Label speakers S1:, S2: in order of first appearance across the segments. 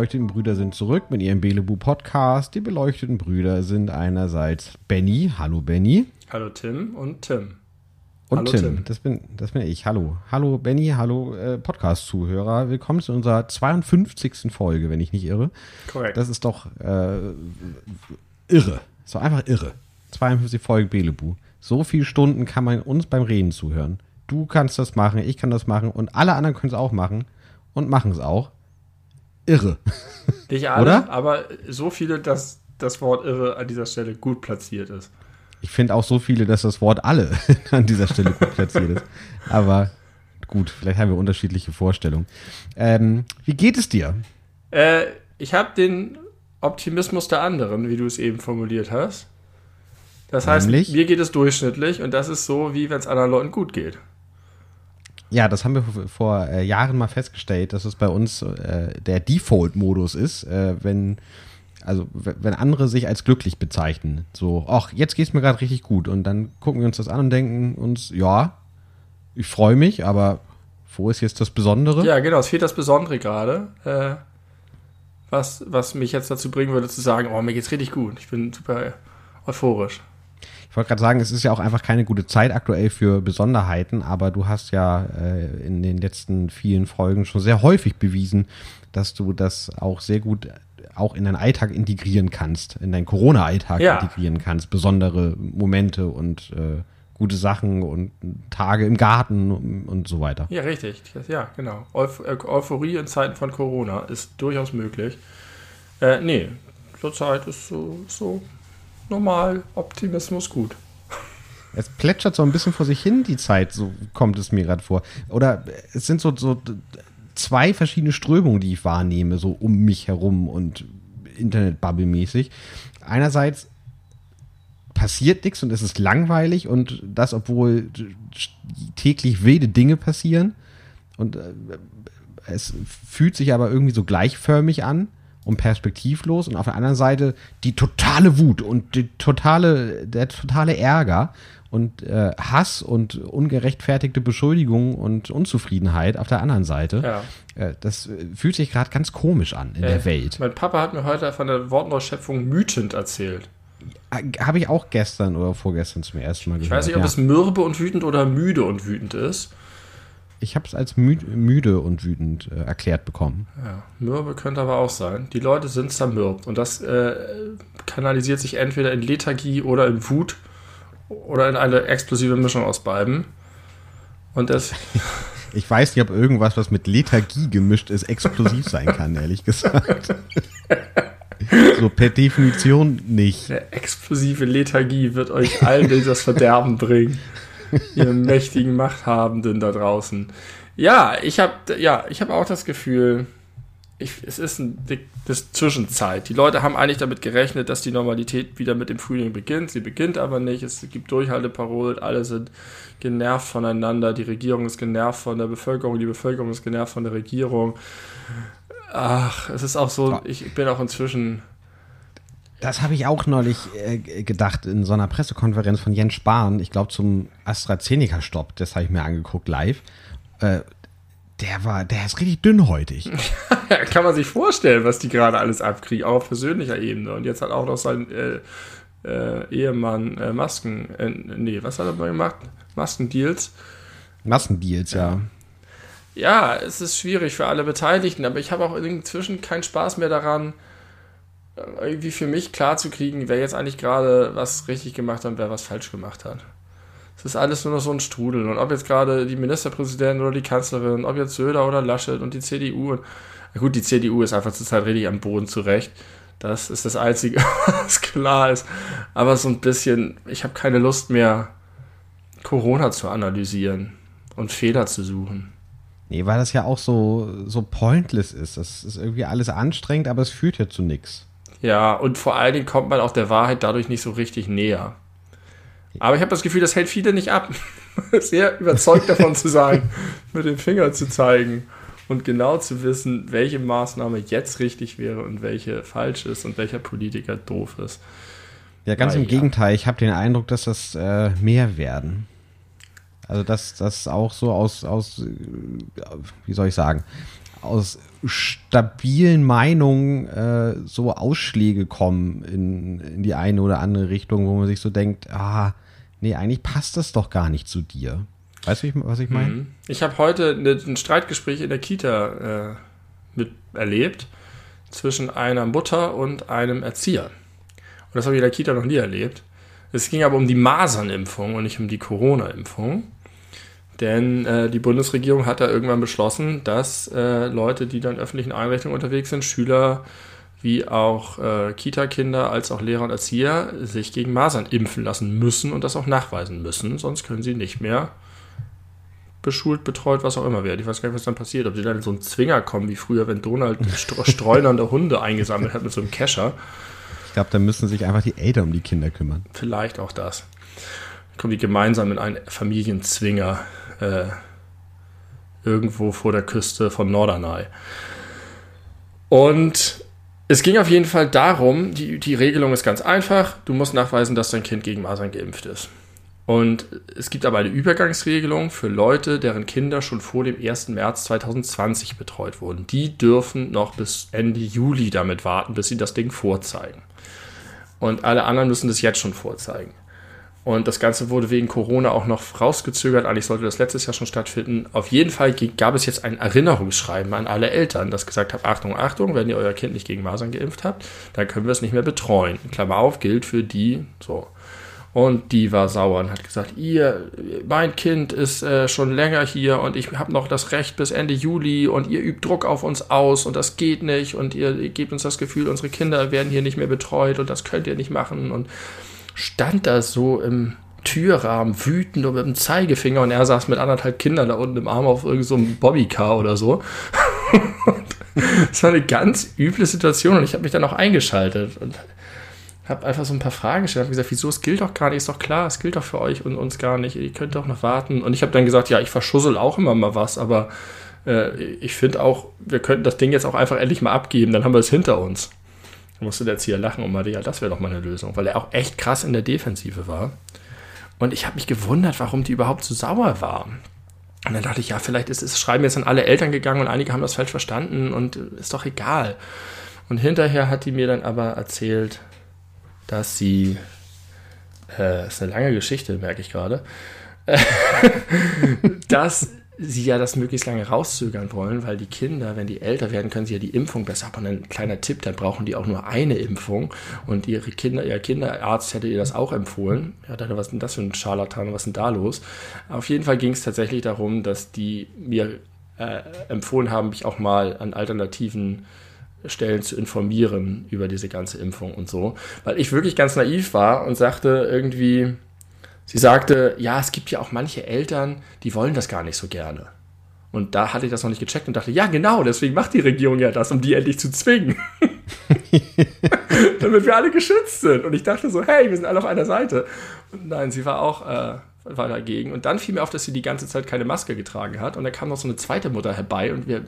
S1: Beleuchteten Brüder sind zurück mit ihrem Belebu Podcast. Die beleuchteten Brüder sind einerseits Benny. Hallo, Benny.
S2: Hallo, Tim und Tim.
S1: Und
S2: Hallo,
S1: Tim.
S2: Tim.
S1: Das, bin, das bin ich. Hallo. Hallo, Benny. Hallo, äh, Podcast-Zuhörer. Willkommen zu unserer 52. Folge, wenn ich nicht irre.
S2: Korrekt.
S1: Das ist doch äh, irre. So einfach irre. 52 Folgen Belebu. So viele Stunden kann man uns beim Reden zuhören. Du kannst das machen, ich kann das machen und alle anderen können es auch machen und machen es auch. Irre.
S2: Nicht alle,
S1: Oder?
S2: aber so viele, dass das Wort irre an dieser Stelle gut platziert ist.
S1: Ich finde auch so viele, dass das Wort alle an dieser Stelle gut platziert ist. Aber gut, vielleicht haben wir unterschiedliche Vorstellungen. Ähm, wie geht es dir?
S2: Äh, ich habe den Optimismus der anderen, wie du es eben formuliert hast. Das heißt,
S1: Nämlich?
S2: mir geht es durchschnittlich und das ist so, wie wenn es anderen Leuten gut geht.
S1: Ja, das haben wir vor, äh, Jahren mal festgestellt, dass es bei uns äh, der Default-Modus ist, äh, wenn also wenn andere sich als glücklich bezeichnen. So, ach, jetzt geht's mir gerade richtig gut. Und dann gucken wir uns das an und denken uns, ja, ich freue mich, aber wo ist jetzt das Besondere?
S2: Ja, genau, es fehlt das Besondere gerade, äh, was, was mich jetzt dazu bringen würde zu sagen, oh, mir geht's richtig gut. Ich bin super euphorisch.
S1: Ich wollte gerade sagen, es ist ja auch einfach keine gute Zeit aktuell für Besonderheiten, aber du hast ja äh, in den letzten vielen Folgen schon sehr häufig bewiesen, dass du das auch sehr gut auch in deinen Alltag integrieren kannst, in deinen Corona-Alltag
S2: Ja.
S1: integrieren kannst, besondere Momente und äh, gute Sachen und Tage im Garten und, und so weiter.
S2: Ja, richtig. Ja, genau. Euph äh, Euphorie in Zeiten von Corona ist durchaus möglich. Äh, nee, zurzeit ist so, so normal Optimismus gut.
S1: Es plätschert so ein bisschen vor sich hin, die Zeit, so kommt es mir gerade vor. Oder es sind so, so zwei verschiedene Strömungen, die ich wahrnehme, so um mich herum und Internetbubble-mäßig. Einerseits passiert nichts und es ist langweilig und das, obwohl täglich wilde Dinge passieren. Und äh, es fühlt sich aber irgendwie so gleichförmig an und perspektivlos und auf der anderen Seite die totale Wut und die totale, der totale Ärger und äh, Hass und ungerechtfertigte Beschuldigungen und Unzufriedenheit auf der anderen Seite.
S2: Ja.
S1: Äh, das äh, fühlt sich gerade ganz komisch an in
S2: Äh,
S1: der Welt.
S2: Mein Papa hat mir heute von der Wortneuschöpfung mütend erzählt.
S1: Habe ich auch gestern oder vorgestern zum ersten Mal gehört.
S2: Ich weiß nicht, ob
S1: ja.
S2: es mürbe und wütend oder müde und wütend ist.
S1: Ich habe es als mü müde und wütend äh, erklärt bekommen.
S2: Ja, mürbe könnte aber auch sein. Die Leute sind zermürbt und das äh, kanalisiert sich entweder in Lethargie oder in Wut oder in eine explosive Mischung aus beiden. Und das,
S1: Ich weiß nicht, ob irgendwas, was mit Lethargie gemischt ist, explosiv sein kann, ehrlich gesagt. so per Definition nicht.
S2: Eine explosive Lethargie wird euch allen das Verderben bringen. Ihr mächtigen Machthabenden da draußen. Ja, ich habe ja, ich habe auch das Gefühl, ich, es ist ein das Zwischenzeit. Die Leute haben eigentlich damit gerechnet, dass die Normalität wieder mit dem Frühling beginnt. Sie beginnt aber nicht. Es gibt Durchhalteparolen. Alle sind genervt voneinander. Die Regierung ist genervt von der Bevölkerung. Die Bevölkerung ist genervt von der Regierung. Ach, es ist auch so. Ich bin auch inzwischen
S1: Das habe ich auch neulich äh, gedacht in so einer Pressekonferenz von Jens Spahn, ich glaube zum AstraZeneca-Stopp, das habe ich mir angeguckt live. Äh, der war, der ist richtig dünnhäutig.
S2: Ja, kann man sich vorstellen, was die gerade alles abkriegen, auch auf persönlicher Ebene. Und jetzt hat auch noch sein äh, äh, Ehemann äh, Masken, äh, nee, was hat er mal gemacht? Maskendeals.
S1: Massendeals, ja.
S2: Ja, es ist schwierig für alle Beteiligten, aber ich habe auch inzwischen keinen Spaß mehr daran, irgendwie für mich klarzukriegen, wer jetzt eigentlich gerade was richtig gemacht hat und wer was falsch gemacht hat. Es ist alles nur noch so ein Strudel. Und ob jetzt gerade die Ministerpräsidentin oder die Kanzlerin, ob jetzt Söder oder Laschet und die CDU. Und, gut, die CDU ist einfach zurzeit richtig am Boden zurecht. Das ist das Einzige, was klar ist. Aber so ein bisschen, ich habe keine Lust mehr, Corona zu analysieren und Fehler zu suchen.
S1: Nee, weil das ja auch so, so pointless ist. Das ist irgendwie alles anstrengend, aber es führt ja zu nichts.
S2: Ja, und vor allen Dingen kommt man auch der Wahrheit dadurch nicht so richtig näher. Aber ich habe das Gefühl, das hält viele nicht ab. Sehr überzeugt davon zu sein, mit dem Finger zu zeigen und genau zu wissen, welche Maßnahme jetzt richtig wäre und welche falsch ist und welcher Politiker doof ist.
S1: Ja, ganz
S2: Ah,
S1: im
S2: ja.
S1: Gegenteil. Ich habe den Eindruck, dass das äh, mehr werden. Also dass das auch so aus, aus, äh, wie soll ich sagen, aus stabilen Meinungen äh, so Ausschläge kommen in, in die eine oder andere Richtung, wo man sich so denkt, ah, nee, eigentlich passt das doch gar nicht zu dir. Weißt du, was ich meine? Mhm.
S2: Ich habe heute ein Streitgespräch in der Kita äh, miterlebt zwischen einer Mutter und einem Erzieher. Und das habe ich in der Kita noch nie erlebt. Es ging aber um die Masernimpfung und nicht um die Corona-Impfung. Denn äh, die Bundesregierung hat da irgendwann beschlossen, dass äh, Leute, die dann in öffentlichen Einrichtungen unterwegs sind, Schüler wie auch äh, Kita-Kinder als auch Lehrer und Erzieher, sich gegen Masern impfen lassen müssen und das auch nachweisen müssen. Sonst können sie nicht mehr beschult, betreut, was auch immer werden. Ich weiß gar nicht, was dann passiert. Ob die dann in so einen Zwinger kommen, wie früher, wenn Donald streunernde Hunde eingesammelt hat mit so einem Kescher.
S1: Ich glaube, da müssen sich einfach die Eltern um die Kinder kümmern.
S2: Vielleicht auch das. Kommen die gemeinsam in einen Familienzwinger äh, irgendwo vor der Küste von Norderney. Und es ging auf jeden Fall darum, die, die Regelung ist ganz einfach, du musst nachweisen, dass dein Kind gegen Masern geimpft ist. Und es gibt aber eine Übergangsregelung für Leute, deren Kinder schon vor dem 1. März 2020 betreut wurden. Die dürfen noch bis Ende Juli damit warten, bis sie das Ding vorzeigen. Und alle anderen müssen das jetzt schon vorzeigen. Und das Ganze wurde wegen Corona auch noch rausgezögert. Eigentlich sollte das letztes Jahr schon stattfinden. Auf jeden Fall gab es jetzt ein Erinnerungsschreiben an alle Eltern, das gesagt hat, Achtung, Achtung, wenn ihr euer Kind nicht gegen Masern geimpft habt, dann können wir es nicht mehr betreuen. Klammer auf, gilt für die, so. Und die war sauer und hat gesagt, ihr, mein Kind ist äh, schon länger hier und ich habe noch das Recht bis Ende Juli und ihr übt Druck auf uns aus und das geht nicht und ihr, ihr gebt uns das Gefühl, unsere Kinder werden hier nicht mehr betreut und das könnt ihr nicht machen und stand da so im Türrahmen wütend und mit dem Zeigefinger und er saß mit anderthalb Kindern da unten im Arm auf irgendeinem so Bobbycar oder so. das war eine ganz üble Situation und ich habe mich dann auch eingeschaltet und habe einfach so ein paar Fragen gestellt, habe gesagt, wieso, es gilt doch gar nicht, ist doch klar, es gilt doch für euch und uns gar nicht, ihr könnt doch noch warten. Und ich habe dann gesagt, ja, ich verschussel auch immer mal was, aber äh, ich finde auch, wir könnten das Ding jetzt auch einfach endlich mal abgeben, dann haben wir es hinter uns. Musste der Erzieher lachen und meinte, ja, das wäre doch mal eine Lösung, weil er auch echt krass in der Defensive war. Und ich habe mich gewundert, warum die überhaupt so sauer war. Und dann dachte ich, ja, vielleicht ist das Schreiben jetzt an alle Eltern gegangen und einige haben das falsch verstanden und ist doch egal. Und hinterher hat die mir dann aber erzählt, dass sie, äh, ist eine lange Geschichte, merke ich gerade, dass sie ja das möglichst lange rauszögern wollen, weil die Kinder, wenn die älter werden, können sie ja die Impfung besser. Und ein kleiner Tipp, dann brauchen die auch nur eine Impfung. Und ihre Kinder, ihr Kinderarzt hätte ihr das auch empfohlen. Ja, dachte, was ist denn das für ein Scharlatan, was ist denn da los? Auf jeden Fall ging es tatsächlich darum, dass die mir äh, empfohlen haben, mich auch mal an alternativen Stellen zu informieren über diese ganze Impfung und so. Weil ich wirklich ganz naiv war und sagte irgendwie, sie sagte, ja, es gibt ja auch manche Eltern, die wollen das gar nicht so gerne. Und da hatte ich das noch nicht gecheckt und dachte, ja, genau, deswegen macht die Regierung ja das, um die endlich zu zwingen. Damit wir alle geschützt sind. Und ich dachte so, hey, wir sind alle auf einer Seite. Und nein, sie war auch äh, war dagegen. Und dann fiel mir auf, dass sie die ganze Zeit keine Maske getragen hat. Und da kam noch so eine zweite Mutter herbei und wir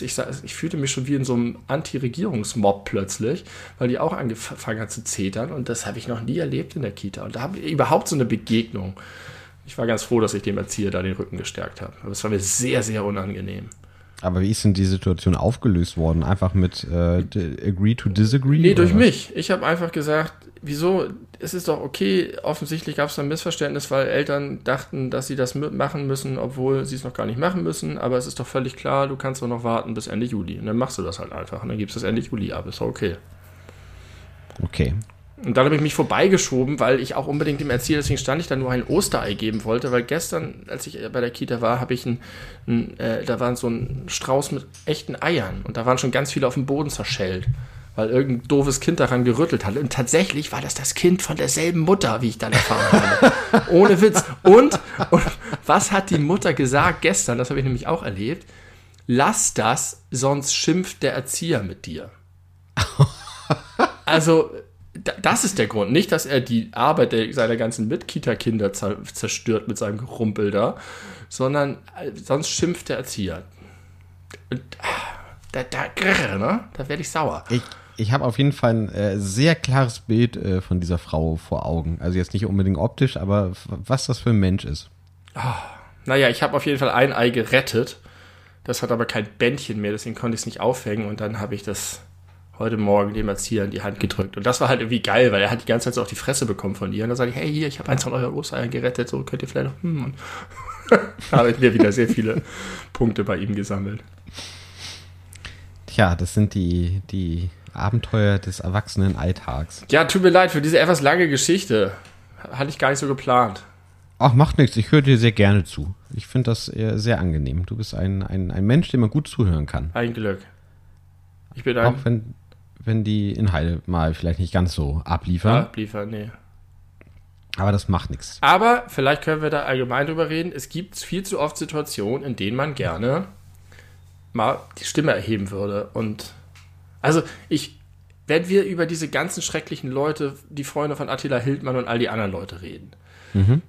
S2: ich, ich fühlte mich schon wie in so einem Anti-Regierungsmob plötzlich, weil die auch angefangen hat zu zetern und das habe ich noch nie erlebt in der Kita. Und da habe ich überhaupt so eine Begegnung. Ich war ganz froh, dass ich dem Erzieher da den Rücken gestärkt habe. Aber es war mir sehr, sehr unangenehm.
S1: Aber wie ist denn die Situation aufgelöst worden? Einfach mit äh, Agree to Disagree?
S2: Nee, durch was? mich. Ich habe einfach gesagt, wieso, es ist doch okay, offensichtlich gab es ein Missverständnis, weil Eltern dachten, dass sie das machen müssen, obwohl sie es noch gar nicht machen müssen, aber es ist doch völlig klar, du kannst doch noch warten bis Ende Juli. Und dann machst du das halt einfach und dann gibst du das Ende Juli ab, ist doch okay.
S1: Okay.
S2: Und dann habe ich mich vorbeigeschoben, weil ich auch unbedingt dem Erzieher, deswegen stand ich da nur ein Osterei geben wollte, weil gestern, als ich bei der Kita war, habe ich ein, ein äh, da war so ein Strauß mit echten Eiern und da waren schon ganz viele auf dem Boden zerschellt weil irgendein doofes Kind daran gerüttelt hat. Und tatsächlich war das das Kind von derselben Mutter, wie ich dann erfahren habe. Ohne Witz. Und, und was hat die Mutter gesagt gestern? Das habe ich nämlich auch erlebt. Lass das, sonst schimpft der Erzieher mit dir. Also, das ist der Grund. Nicht, dass er die Arbeit seiner ganzen Mitkita-Kinder zerstört mit seinem Gerumpel da, sondern äh, sonst schimpft der Erzieher. Und, ah, da, da, ne? da werde ich sauer.
S1: Ich, ich habe auf jeden Fall ein äh, sehr klares Bild äh, von dieser Frau vor Augen. Also jetzt nicht unbedingt optisch, aber was das für ein Mensch ist.
S2: Oh, naja, ich habe auf jeden Fall ein Ei gerettet. Das hat aber kein Bändchen mehr, deswegen konnte ich es nicht aufhängen und dann habe ich das heute Morgen dem Erzieher in die Hand gedrückt. Und das war halt irgendwie geil, weil er hat die ganze Zeit so auf die Fresse bekommen von ihr. Und dann sage ich, hey, hier, ich habe eins von euren Ostereiern gerettet, so könnt ihr vielleicht noch, hm. Und da habe ich mir wieder sehr viele Punkte bei ihm gesammelt.
S1: Tja, das sind die, die Abenteuer des erwachsenen Alltags.
S2: Ja, tut mir leid für diese etwas lange Geschichte. Hatte ich gar nicht so geplant.
S1: Ach, macht nichts. Ich höre dir sehr gerne zu. Ich finde das äh, sehr angenehm. Du bist ein, ein, ein Mensch, dem man gut zuhören kann.
S2: Ein Glück. Ich bin ein.
S1: Auch wenn, wenn die Inhalte mal vielleicht nicht ganz so abliefern.
S2: Abliefern, nee.
S1: Aber das macht nichts.
S2: Aber vielleicht können wir da allgemein drüber reden. Es gibt viel zu oft Situationen, in denen man gerne mal die Stimme erheben würde. Und also ich, wenn wir über diese ganzen schrecklichen Leute, die Freunde von Attila Hildmann und all die anderen Leute reden,
S1: Mhm.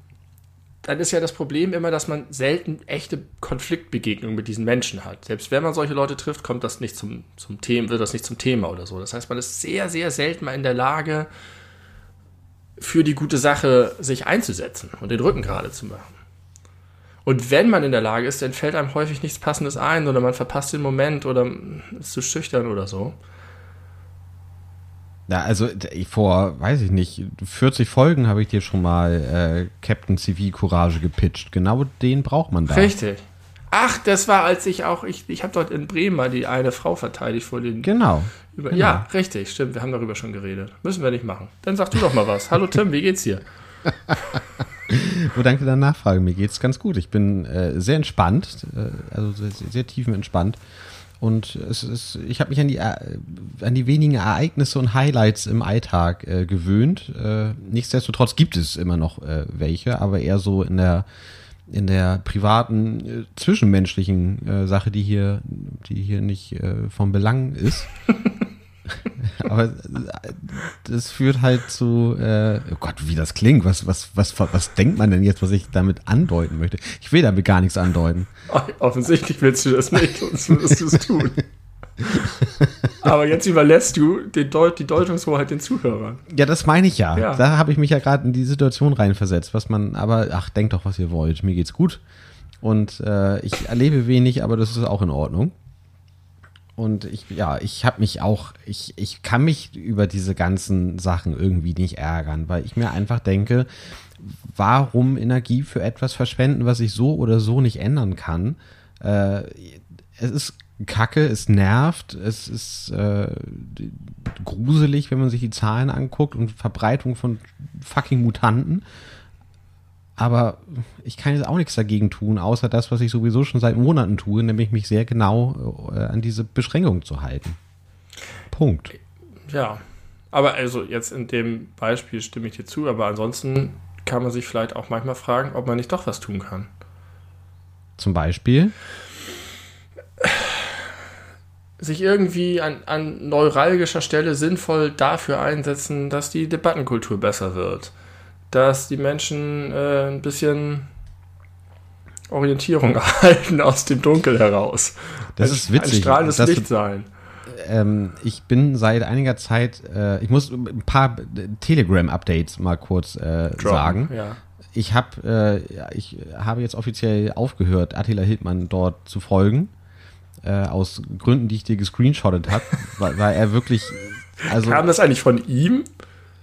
S2: dann ist ja das Problem immer, dass man selten echte Konfliktbegegnungen mit diesen Menschen hat. Selbst wenn man solche Leute trifft, kommt das nicht zum, zum Thema, wird das nicht zum Thema oder so. Das heißt, man ist sehr, sehr selten mal in der Lage, für die gute Sache sich einzusetzen und den Rücken gerade zu machen. Und wenn man in der Lage ist, dann fällt einem häufig nichts Passendes ein oder man verpasst den Moment oder ist zu schüchtern oder so.
S1: Ja, also vor, weiß ich nicht, 40 Folgen habe ich dir schon mal äh, Captain Civil Courage gepitcht. Genau den braucht man da.
S2: Richtig. Ach, das war, als ich auch, ich, ich habe dort in Bremen mal die eine Frau verteidigt vor den
S1: Genau.
S2: Über,
S1: Genau.
S2: Ja, richtig, stimmt. Wir haben darüber schon geredet. Müssen wir nicht machen. Dann sag du doch mal was. Hallo Tim, wie geht's dir?
S1: Oh, danke der Nachfrage. Mir geht's ganz gut. Ich bin äh, sehr entspannt, äh, also sehr, sehr, tiefenentspannt. Und es ist, ich habe mich an die, äh, an die wenigen Ereignisse und Highlights im Alltag äh, gewöhnt. Äh, nichtsdestotrotz gibt es immer noch äh, welche, aber eher so in der in der privaten äh, zwischenmenschlichen äh, Sache, die hier, die hier nicht von Belang ist. Aber äh, das führt halt zu, äh, oh Gott, wie das klingt. Was, was, was, was denkt man denn jetzt, was ich damit andeuten möchte? Ich will damit gar nichts andeuten.
S2: Offensichtlich willst du das nicht, sonst würdest du es tun. Aber jetzt überlässt du den Deut die Deutungshoheit den Zuhörern.
S1: Ja, das meine ich ja.
S2: Ja.
S1: Da habe ich mich ja gerade in die Situation reinversetzt, was man, aber ach, denkt doch, was ihr wollt. Mir geht's gut. Und äh, ich erlebe wenig, aber das ist auch in Ordnung. Und ich, ja, ich habe mich auch, ich, ich kann mich über diese ganzen Sachen irgendwie nicht ärgern, weil ich mir einfach denke, warum Energie für etwas verschwenden, was ich so oder so nicht ändern kann? Äh, es ist kacke, es nervt, es ist äh, gruselig, wenn man sich die Zahlen anguckt und Verbreitung von fucking Mutanten. Aber ich kann jetzt auch nichts dagegen tun, außer das, was ich sowieso schon seit Monaten tue, nämlich mich sehr genau äh, an diese Beschränkung zu halten. Punkt.
S2: Ja. Aber also jetzt in dem Beispiel stimme ich dir zu, aber ansonsten kann man sich vielleicht auch manchmal fragen, ob man nicht doch was tun kann.
S1: Zum Beispiel.
S2: sich irgendwie an, an neuralgischer Stelle sinnvoll dafür einsetzen, dass die Debattenkultur besser wird. Dass die Menschen äh, ein bisschen Orientierung erhalten aus dem Dunkel heraus.
S1: Das
S2: ein,
S1: ist witzig.
S2: Ein strahlendes
S1: dass du-
S2: Licht sein.
S1: ähm, ich bin seit einiger Zeit, äh, ich muss ein paar Telegram-Updates mal kurz äh,
S2: Droppen,
S1: sagen.
S2: Ja.
S1: Ich habe äh, ich habe jetzt offiziell aufgehört, Attila Hildmann dort zu folgen. Äh, aus Gründen, die ich dir gescreenshottet habe, weil, weil er wirklich. Also,
S2: Kam das eigentlich von ihm?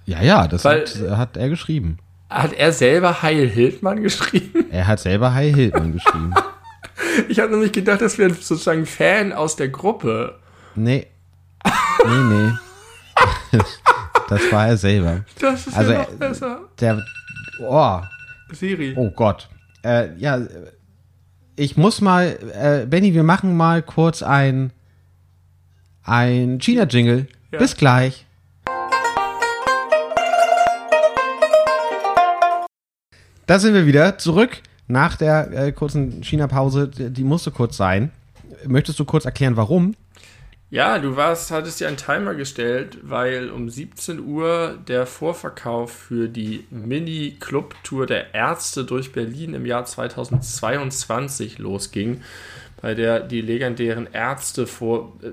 S1: Ja, ja, das
S2: Weil-
S1: hat, hat er geschrieben.
S2: Hat er selber Heil Hildmann geschrieben?
S1: Er hat selber Hi Hildmann geschrieben.
S2: Ich habe nämlich gedacht, das wäre sozusagen Fan aus der Gruppe.
S1: Nee. Nee, nee. das war er selber.
S2: Das ist
S1: Also,
S2: ja noch besser.
S1: Der. Oh,
S2: Siri.
S1: Oh Gott. Äh, ja, ich muss mal, äh, Benny, wir machen mal kurz ein, ein China-Jingle.
S2: Ja.
S1: Bis gleich. Da sind wir wieder zurück nach der äh, kurzen China-Pause. Die die musste kurz sein. Möchtest du kurz erklären, warum?
S2: Ja, du warst, hattest dir einen Timer gestellt, weil um 17 Uhr der Vorverkauf für die Mini-Club-Tour der Ärzte durch Berlin im Jahr 2022 losging, bei der die legendären Ärzte vor äh,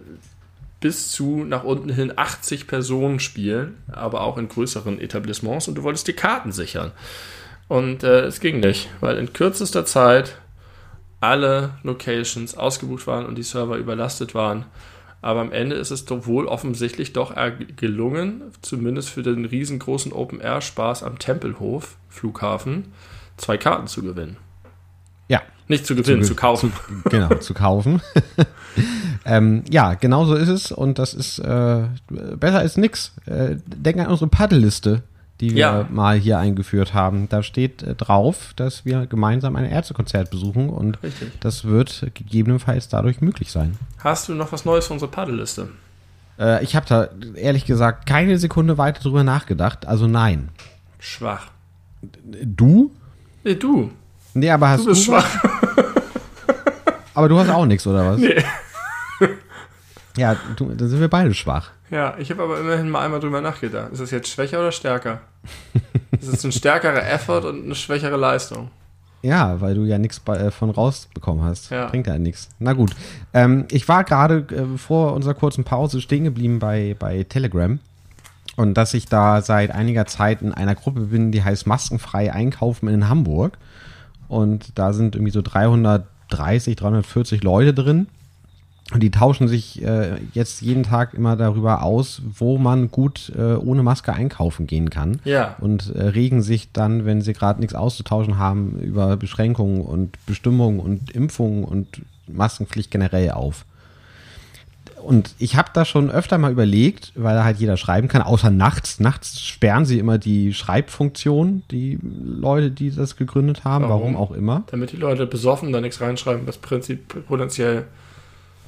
S2: bis zu nach unten hin 80 Personen spielen, aber auch in größeren Etablissements und du wolltest die Karten sichern. Und äh, es ging nicht, weil in kürzester Zeit alle Locations ausgebucht waren und die Server überlastet waren. Aber am Ende ist es doch wohl offensichtlich doch gelungen, zumindest für den riesengroßen Open-Air-Spaß am Tempelhof Flughafen, zwei Karten zu gewinnen.
S1: Ja.
S2: Nicht zu gewinnen, zu, zu kaufen.
S1: Zu, genau, zu kaufen. ähm, ja, genau so ist es und das ist äh, besser als nix. Äh, denk an unsere Paddelliste die wir ja. mal hier eingeführt haben. Da steht äh, drauf, dass wir gemeinsam ein Ärztekonzert besuchen und Richtig. das wird gegebenenfalls dadurch möglich sein.
S2: Hast du noch was Neues für unsere Paddelliste?
S1: Äh, ich habe da ehrlich gesagt keine Sekunde weiter drüber nachgedacht, also nein.
S2: Schwach.
S1: Du?
S2: Nee, du.
S1: Nee, aber hast du.
S2: Bist du schwach.
S1: aber du hast auch nichts, oder was?
S2: Nee.
S1: Ja, du, dann sind wir beide schwach.
S2: Ja, ich habe aber immerhin mal einmal drüber nachgedacht. Ist das jetzt schwächer oder stärker? ist es ein stärkerer Effort und eine schwächere Leistung?
S1: Ja, weil du ja nichts äh, von rausbekommen hast. Ja. Bringt ja nichts. Na gut. Ähm, ich war gerade äh, vor unserer kurzen Pause stehen geblieben bei, bei Telegram. Und dass ich da seit einiger Zeit in einer Gruppe bin, die heißt Maskenfrei Einkaufen in Hamburg. Und da sind irgendwie so 330, 340 Leute drin. Und die tauschen sich äh, jetzt jeden Tag immer darüber aus, wo man gut äh, ohne Maske einkaufen gehen kann.
S2: Ja.
S1: Und äh, regen sich dann, wenn sie gerade nichts auszutauschen haben, über Beschränkungen und Bestimmungen und Impfungen und Maskenpflicht generell auf. Und ich habe da schon öfter mal überlegt, weil da halt jeder schreiben kann, außer nachts. Nachts sperren sie immer die Schreibfunktion, die Leute, die das gegründet haben, warum, warum auch immer.
S2: Damit die Leute besoffen da nichts reinschreiben, das Prinzip potenziell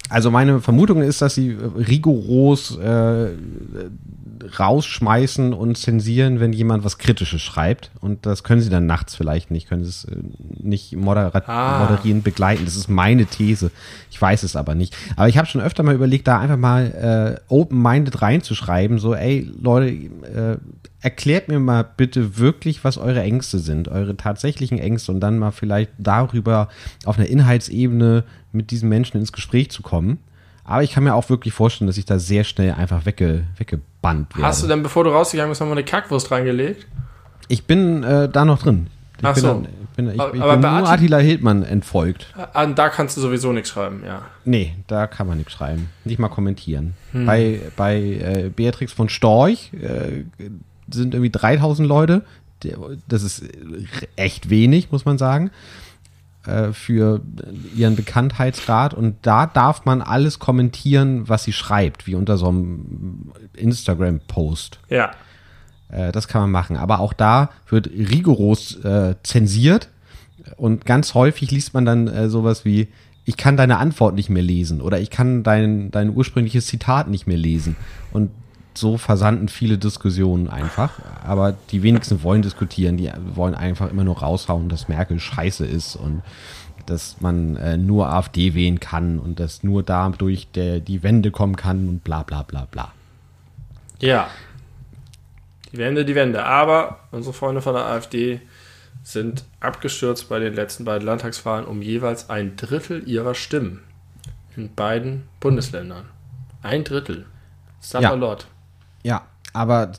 S1: also meine Vermutung ist, dass sie rigoros äh, rausschmeißen und zensieren, wenn jemand was Kritisches schreibt. Und das können sie dann nachts vielleicht nicht, können sie es äh, nicht moderat ah. moderierend begleiten. Das ist meine These. Ich weiß es aber nicht. Aber ich habe schon öfter mal überlegt, da einfach mal äh, open-minded reinzuschreiben, so, ey, Leute, äh, erklärt mir mal bitte wirklich, was eure Ängste sind, eure tatsächlichen Ängste und dann mal vielleicht darüber auf einer Inhaltsebene mit diesen Menschen ins Gespräch zu kommen. Aber ich kann mir auch wirklich vorstellen, dass ich da sehr schnell einfach wegge, weggebannt werde.
S2: Hast du denn, bevor du rausgegangen bist, nochmal eine Kackwurst reingelegt?
S1: Ich bin äh, da noch drin. Ich
S2: Ach
S1: bin,
S2: so.
S1: ich bin, ich, ich aber bin nur Attila Hildmann entfolgt.
S2: An, da kannst du sowieso nichts schreiben, ja.
S1: Nee, da kann man nichts schreiben. Nicht mal kommentieren. Hm. Bei, bei äh, Beatrix von Storch äh, sind irgendwie 3000 Leute. Das ist echt wenig, muss man sagen. Äh, für ihren Bekanntheitsgrad und da darf man alles kommentieren, was sie schreibt, wie unter so einem Instagram-Post.
S2: Ja.
S1: Äh, das kann man machen. Aber auch da wird rigoros äh, zensiert und ganz häufig liest man dann äh, sowas wie, ich kann deine Antwort nicht mehr lesen oder ich kann dein, dein ursprüngliches Zitat nicht mehr lesen. Und so versanden viele Diskussionen einfach. Aber die wenigsten wollen diskutieren. Die wollen einfach immer nur raushauen, dass Merkel scheiße ist und dass man äh, nur AfD wählen kann und dass nur dadurch der, die Wende kommen kann und bla bla bla bla.
S2: Ja. Die Wende, die Wende. Aber unsere Freunde von der AfD sind abgestürzt bei den letzten beiden Landtagswahlen um jeweils ein Drittel ihrer Stimmen in beiden Bundesländern. Ein Drittel. Sapperlot.
S1: Ja. Ja, aber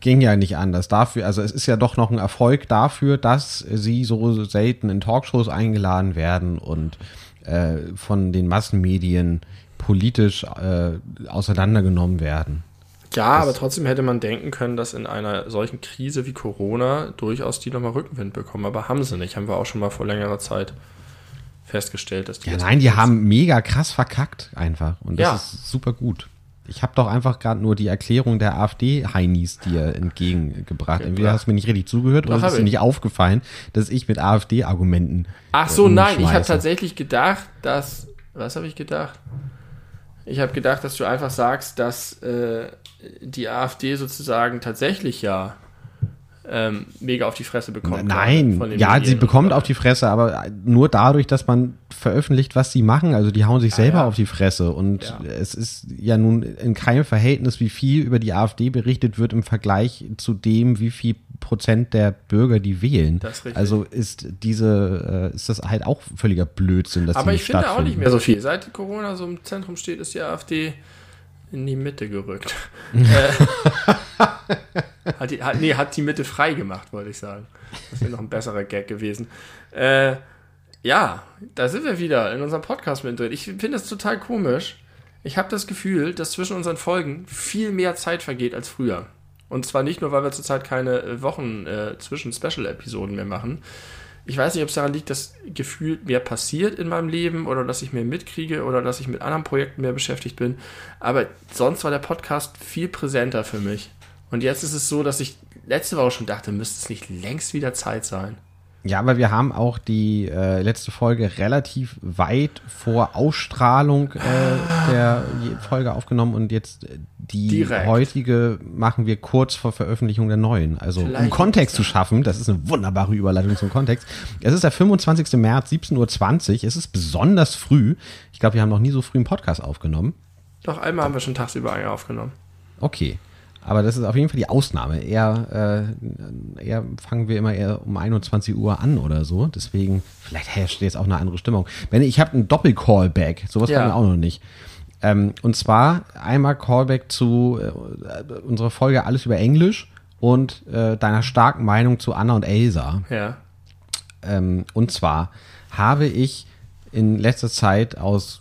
S1: ging ja nicht anders. Dafür, also es ist ja doch noch ein Erfolg dafür, dass sie so selten in Talkshows eingeladen werden und äh, von den Massenmedien politisch äh, auseinandergenommen werden.
S2: Ja, das aber trotzdem hätte man denken können, dass in einer solchen Krise wie Corona durchaus die nochmal Rückenwind bekommen. Aber haben sie nicht. Haben wir auch schon mal vor längerer Zeit festgestellt, dass
S1: die. Ja, nein, die haben mega krass verkackt einfach. Und das ja. ist super gut. Ich habe doch einfach gerade nur die Erklärung der AfD-Heinis dir entgegengebracht. Okay, Entweder hast du mir nicht richtig zugehört oder ist dir nicht aufgefallen, dass ich mit AfD-Argumenten.
S2: Ach so, äh, nein, ich habe tatsächlich gedacht, dass. Was habe ich gedacht? Ich habe gedacht, dass du einfach sagst, dass äh, die AfD sozusagen tatsächlich ja ähm, mega auf die Fresse bekommt.
S1: Nein, ja, Medien sie bekommt auf die Fresse, aber nur dadurch, dass man veröffentlicht, was sie machen. Also die hauen sich ah, selber ja. auf die Fresse. Und ja. es ist ja nun in keinem Verhältnis, wie viel über die AfD berichtet wird im Vergleich zu dem, wie viel Prozent der Bürger die wählen. Ist also ist diese, äh, ist das halt auch völliger Blödsinn, dass
S2: Aber ich finde auch nicht mehr so viel. Seit Corona so im Zentrum steht, ist die AfD in die Mitte gerückt. Hat, die, hat, nee, hat die Mitte frei gemacht, wollte ich sagen. Das wäre noch ein besserer Gag gewesen. Äh, Ja, da sind wir wieder in unserem Podcast mit drin. Ich finde das total komisch. Ich habe das Gefühl, dass zwischen unseren Folgen viel mehr Zeit vergeht als früher. Und zwar nicht nur, weil wir zurzeit keine äh, Wochen äh, zwischen Special-Episoden mehr machen. Ich weiß nicht, ob es daran liegt, dass gefühlt mehr passiert in meinem Leben oder dass ich mehr mitkriege oder dass ich mit anderen Projekten mehr beschäftigt bin. Aber sonst war der Podcast viel präsenter für mich. Und jetzt ist es so, dass ich letzte Woche schon dachte, müsste es nicht längst wieder Zeit sein.
S1: Ja, aber wir haben auch die äh, letzte Folge relativ weit vor Ausstrahlung äh, der Folge aufgenommen und jetzt äh, die
S2: Direkt.
S1: heutige machen wir kurz vor Veröffentlichung der neuen. Also
S2: Vielleicht
S1: um Kontext zu schaffen, das ist eine wunderbare Überleitung zum Kontext. Es ist der 25. März, 17.20 Uhr. Es ist besonders früh. Ich glaube, wir haben noch nie so früh einen Podcast aufgenommen.
S2: Doch einmal haben wir schon tagsüber einen aufgenommen.
S1: Okay. Aber das ist auf jeden Fall die Ausnahme. Eher, äh, eher fangen wir immer eher um 21 Uhr an oder so. Deswegen, vielleicht herrscht jetzt auch eine andere Stimmung. Wenn ich habe einen Doppel-Callback, sowas
S2: Ja.
S1: haben wir auch noch nicht. Ähm, und zwar einmal Callback zu äh, unserer Folge Alles über Englisch und äh, deiner starken Meinung zu Anna und Elsa.
S2: Ja.
S1: Ähm, und zwar habe ich in letzter Zeit aus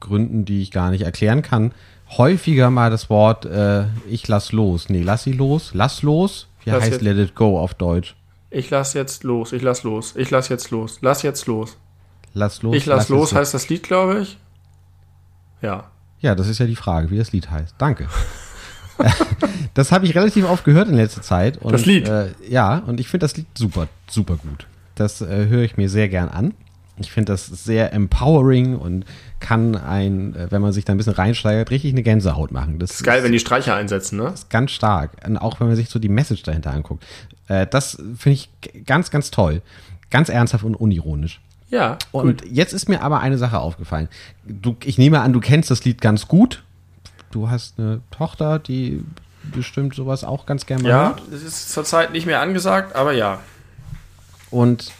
S1: Gründen, die ich gar nicht erklären kann, häufiger mal das Wort äh, ich lass los. Nee, lass sie los. Lass los. Wie
S2: Lass
S1: heißt
S2: jetzt-
S1: let it go auf Deutsch?
S2: Ich lass jetzt los, ich lass los, ich lass jetzt los, lass jetzt los.
S1: Lass los.
S2: Ich lass, los
S1: es
S2: heißt das Lied, glaube ich. Ja.
S1: Ja, das ist ja die Frage, wie das Lied heißt. Danke. das habe ich relativ oft gehört in letzter Zeit. Und,
S2: Das Lied?
S1: Äh, ja, und ich finde das Lied super, super gut. Das äh, höre ich mir sehr gern an. Ich finde das sehr empowering und kann ein, äh, wenn man sich da ein bisschen reinsteigert, richtig eine Gänsehaut machen. Das,
S2: Ist geil, wenn die Streicher einsetzen, ne?
S1: ist ganz stark. Und auch wenn man sich so die Message dahinter anguckt. Äh, das finde ich ganz, ganz toll. Ganz ernsthaft und unironisch.
S2: Ja.
S1: Und jetzt ist mir aber eine Sache aufgefallen. Du, ich nehme an, du kennst das Lied ganz gut. Du hast eine Tochter, die bestimmt sowas auch ganz gerne mal
S2: Ja,
S1: hört.
S2: das ist zurzeit nicht mehr angesagt, aber ja.
S1: Und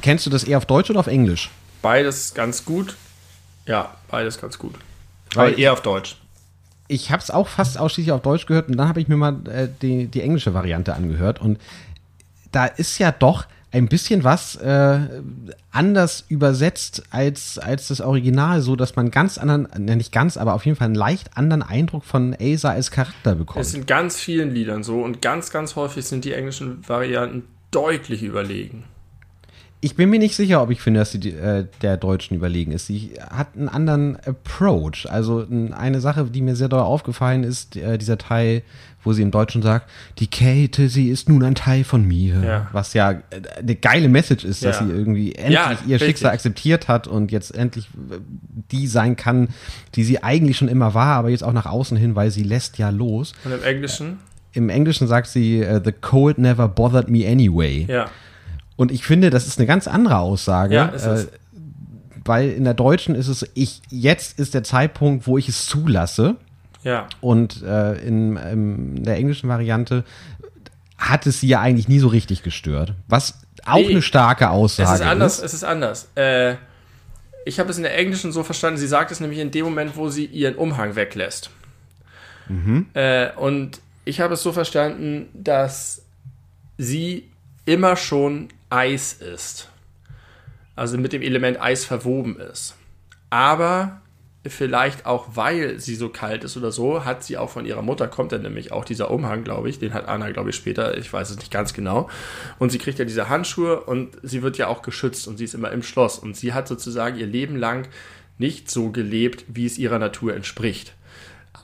S1: kennst du das eher auf Deutsch oder auf Englisch?
S2: Beides ganz gut. Ja, beides ganz gut.
S1: Weil
S2: aber eher auf Deutsch.
S1: Ich habe es auch fast ausschließlich auf Deutsch gehört und dann habe ich mir mal äh, die, die englische Variante angehört und da ist ja doch ein bisschen was äh, anders übersetzt als, als das Original, so dass man ganz anderen, ne, nicht ganz, aber auf jeden Fall einen leicht anderen Eindruck von Asa als Charakter bekommt.
S2: Es sind ganz vielen Liedern so und ganz, ganz häufig sind die englischen Varianten deutlich überlegen.
S1: Ich bin mir nicht sicher, ob ich finde, dass sie die, äh, der Deutschen überlegen ist. Sie hat einen anderen Approach. Also eine Sache, die mir sehr doll aufgefallen ist, äh, dieser Teil, wo sie im Deutschen sagt, die Käthe, sie ist nun ein Teil von mir.
S2: Ja.
S1: Was ja äh, eine geile Message ist, dass
S2: Ja.
S1: sie irgendwie endlich
S2: Ja,
S1: ihr
S2: richtig.
S1: Schicksal akzeptiert hat und jetzt endlich die sein kann, die sie eigentlich schon immer war, aber jetzt auch nach außen hin, weil sie lässt ja los.
S2: Und im Englischen?
S1: Im Englischen sagt sie, äh, the cold never bothered me anyway.
S2: Ja.
S1: Und ich finde, das ist eine ganz andere Aussage.
S2: Ja, ist es.
S1: äh, weil in der Deutschen ist es, ich, jetzt ist der Zeitpunkt, wo ich es zulasse.
S2: Ja.
S1: Und äh, in, in der englischen Variante hat es sie ja eigentlich nie so richtig gestört. Was auch
S2: Nee.
S1: eine starke Aussage
S2: Es ist anders,
S1: ist.
S2: es ist anders. Äh, ich habe es in der Englischen so verstanden, sie sagt es nämlich in dem Moment, wo sie ihren Umhang weglässt. Äh, und ich habe es so verstanden, dass sie immer schon Eis ist. Also mit dem Element Eis verwoben ist. Aber vielleicht auch, weil sie so kalt ist oder so, hat sie auch von ihrer Mutter, kommt dann nämlich auch dieser Umhang, glaube ich, den hat Anna, glaube ich, später, ich weiß es nicht ganz genau. Und sie kriegt ja diese Handschuhe und sie wird ja auch geschützt und sie ist immer im Schloss. Und sie hat sozusagen ihr Leben lang nicht so gelebt, wie es ihrer Natur entspricht.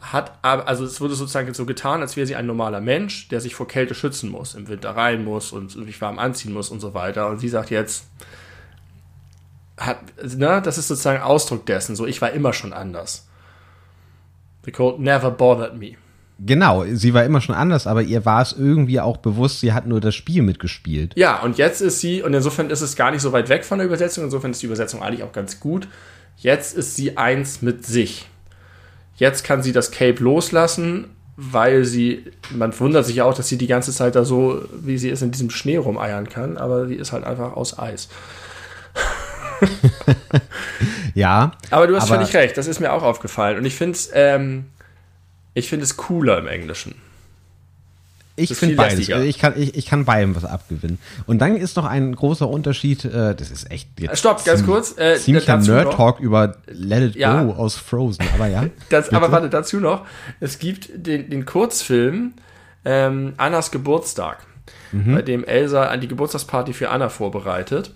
S2: Hat aber, also es wurde sozusagen so getan, als wäre sie ein normaler Mensch, der sich vor Kälte schützen muss, im Winter rein muss und sich warm anziehen muss und so weiter. Und sie sagt jetzt, hat, ne, das ist sozusagen Ausdruck dessen. So, ich war immer schon anders. The cold never bothered me.
S1: Genau, sie war immer schon anders, aber ihr war es irgendwie auch bewusst, sie hat nur das Spiel mitgespielt.
S2: Ja, und jetzt ist sie, und insofern ist es gar nicht so weit weg von der Übersetzung, insofern ist die Übersetzung eigentlich auch ganz gut. Jetzt ist sie eins mit sich. Jetzt kann sie das Cape loslassen, weil sie, man wundert sich ja auch, dass sie die ganze Zeit da so, wie sie ist, in diesem Schnee rumeiern kann, aber sie ist halt einfach aus Eis.
S1: Ja,
S2: Aber du hast
S1: Aber-
S2: völlig recht, das ist mir auch aufgefallen. Und ich finde es, ähm, ich finde es cooler im Englischen.
S1: Ich finde beides.
S2: lästiger.
S1: Ich kann, ich, ich kann beidem was abgewinnen. Und dann ist noch ein großer Unterschied, äh, das ist echt jetzt
S2: Stopp, ganz kurz, äh,
S1: ziemlicher. Nerd-Talk über Let It
S2: Ja.
S1: Go aus Frozen, aber ja.
S2: Das, aber warte, dazu noch, es gibt den, den Kurzfilm ähm, Annas Geburtstag,
S1: Mhm.
S2: bei dem Elsa an die Geburtstagsparty für Anna vorbereitet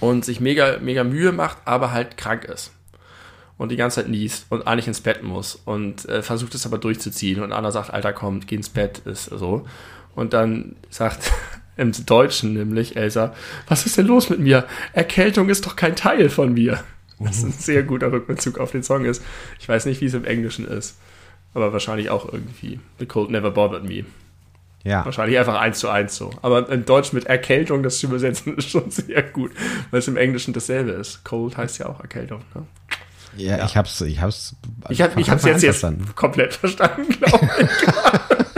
S2: und sich mega, mega Mühe macht, aber halt krank ist. Und die ganze Zeit niest und eigentlich ins Bett muss und äh, versucht es aber durchzuziehen. Und Anna sagt, Alter, komm, geh ins Bett, ist so. Und dann sagt im Deutschen nämlich Elsa, was ist denn los mit mir? Erkältung ist doch kein Teil von mir. Was ein sehr guter Rückbezug auf den Song ist. Ich weiß nicht, wie es im Englischen ist. Aber wahrscheinlich auch irgendwie. The cold never bothered me.
S1: Ja.
S2: Wahrscheinlich einfach eins zu eins so. Aber im Deutsch mit Erkältung, das zu übersetzen, ist schon sehr gut. Weil es im Englischen dasselbe ist. Cold heißt ja auch Erkältung. Ne?
S1: Ja,
S2: Ja.
S1: ich hab's, ich hab's.
S2: Ich
S1: von
S2: ich hab's jetzt, jetzt komplett verstanden, glaube ich.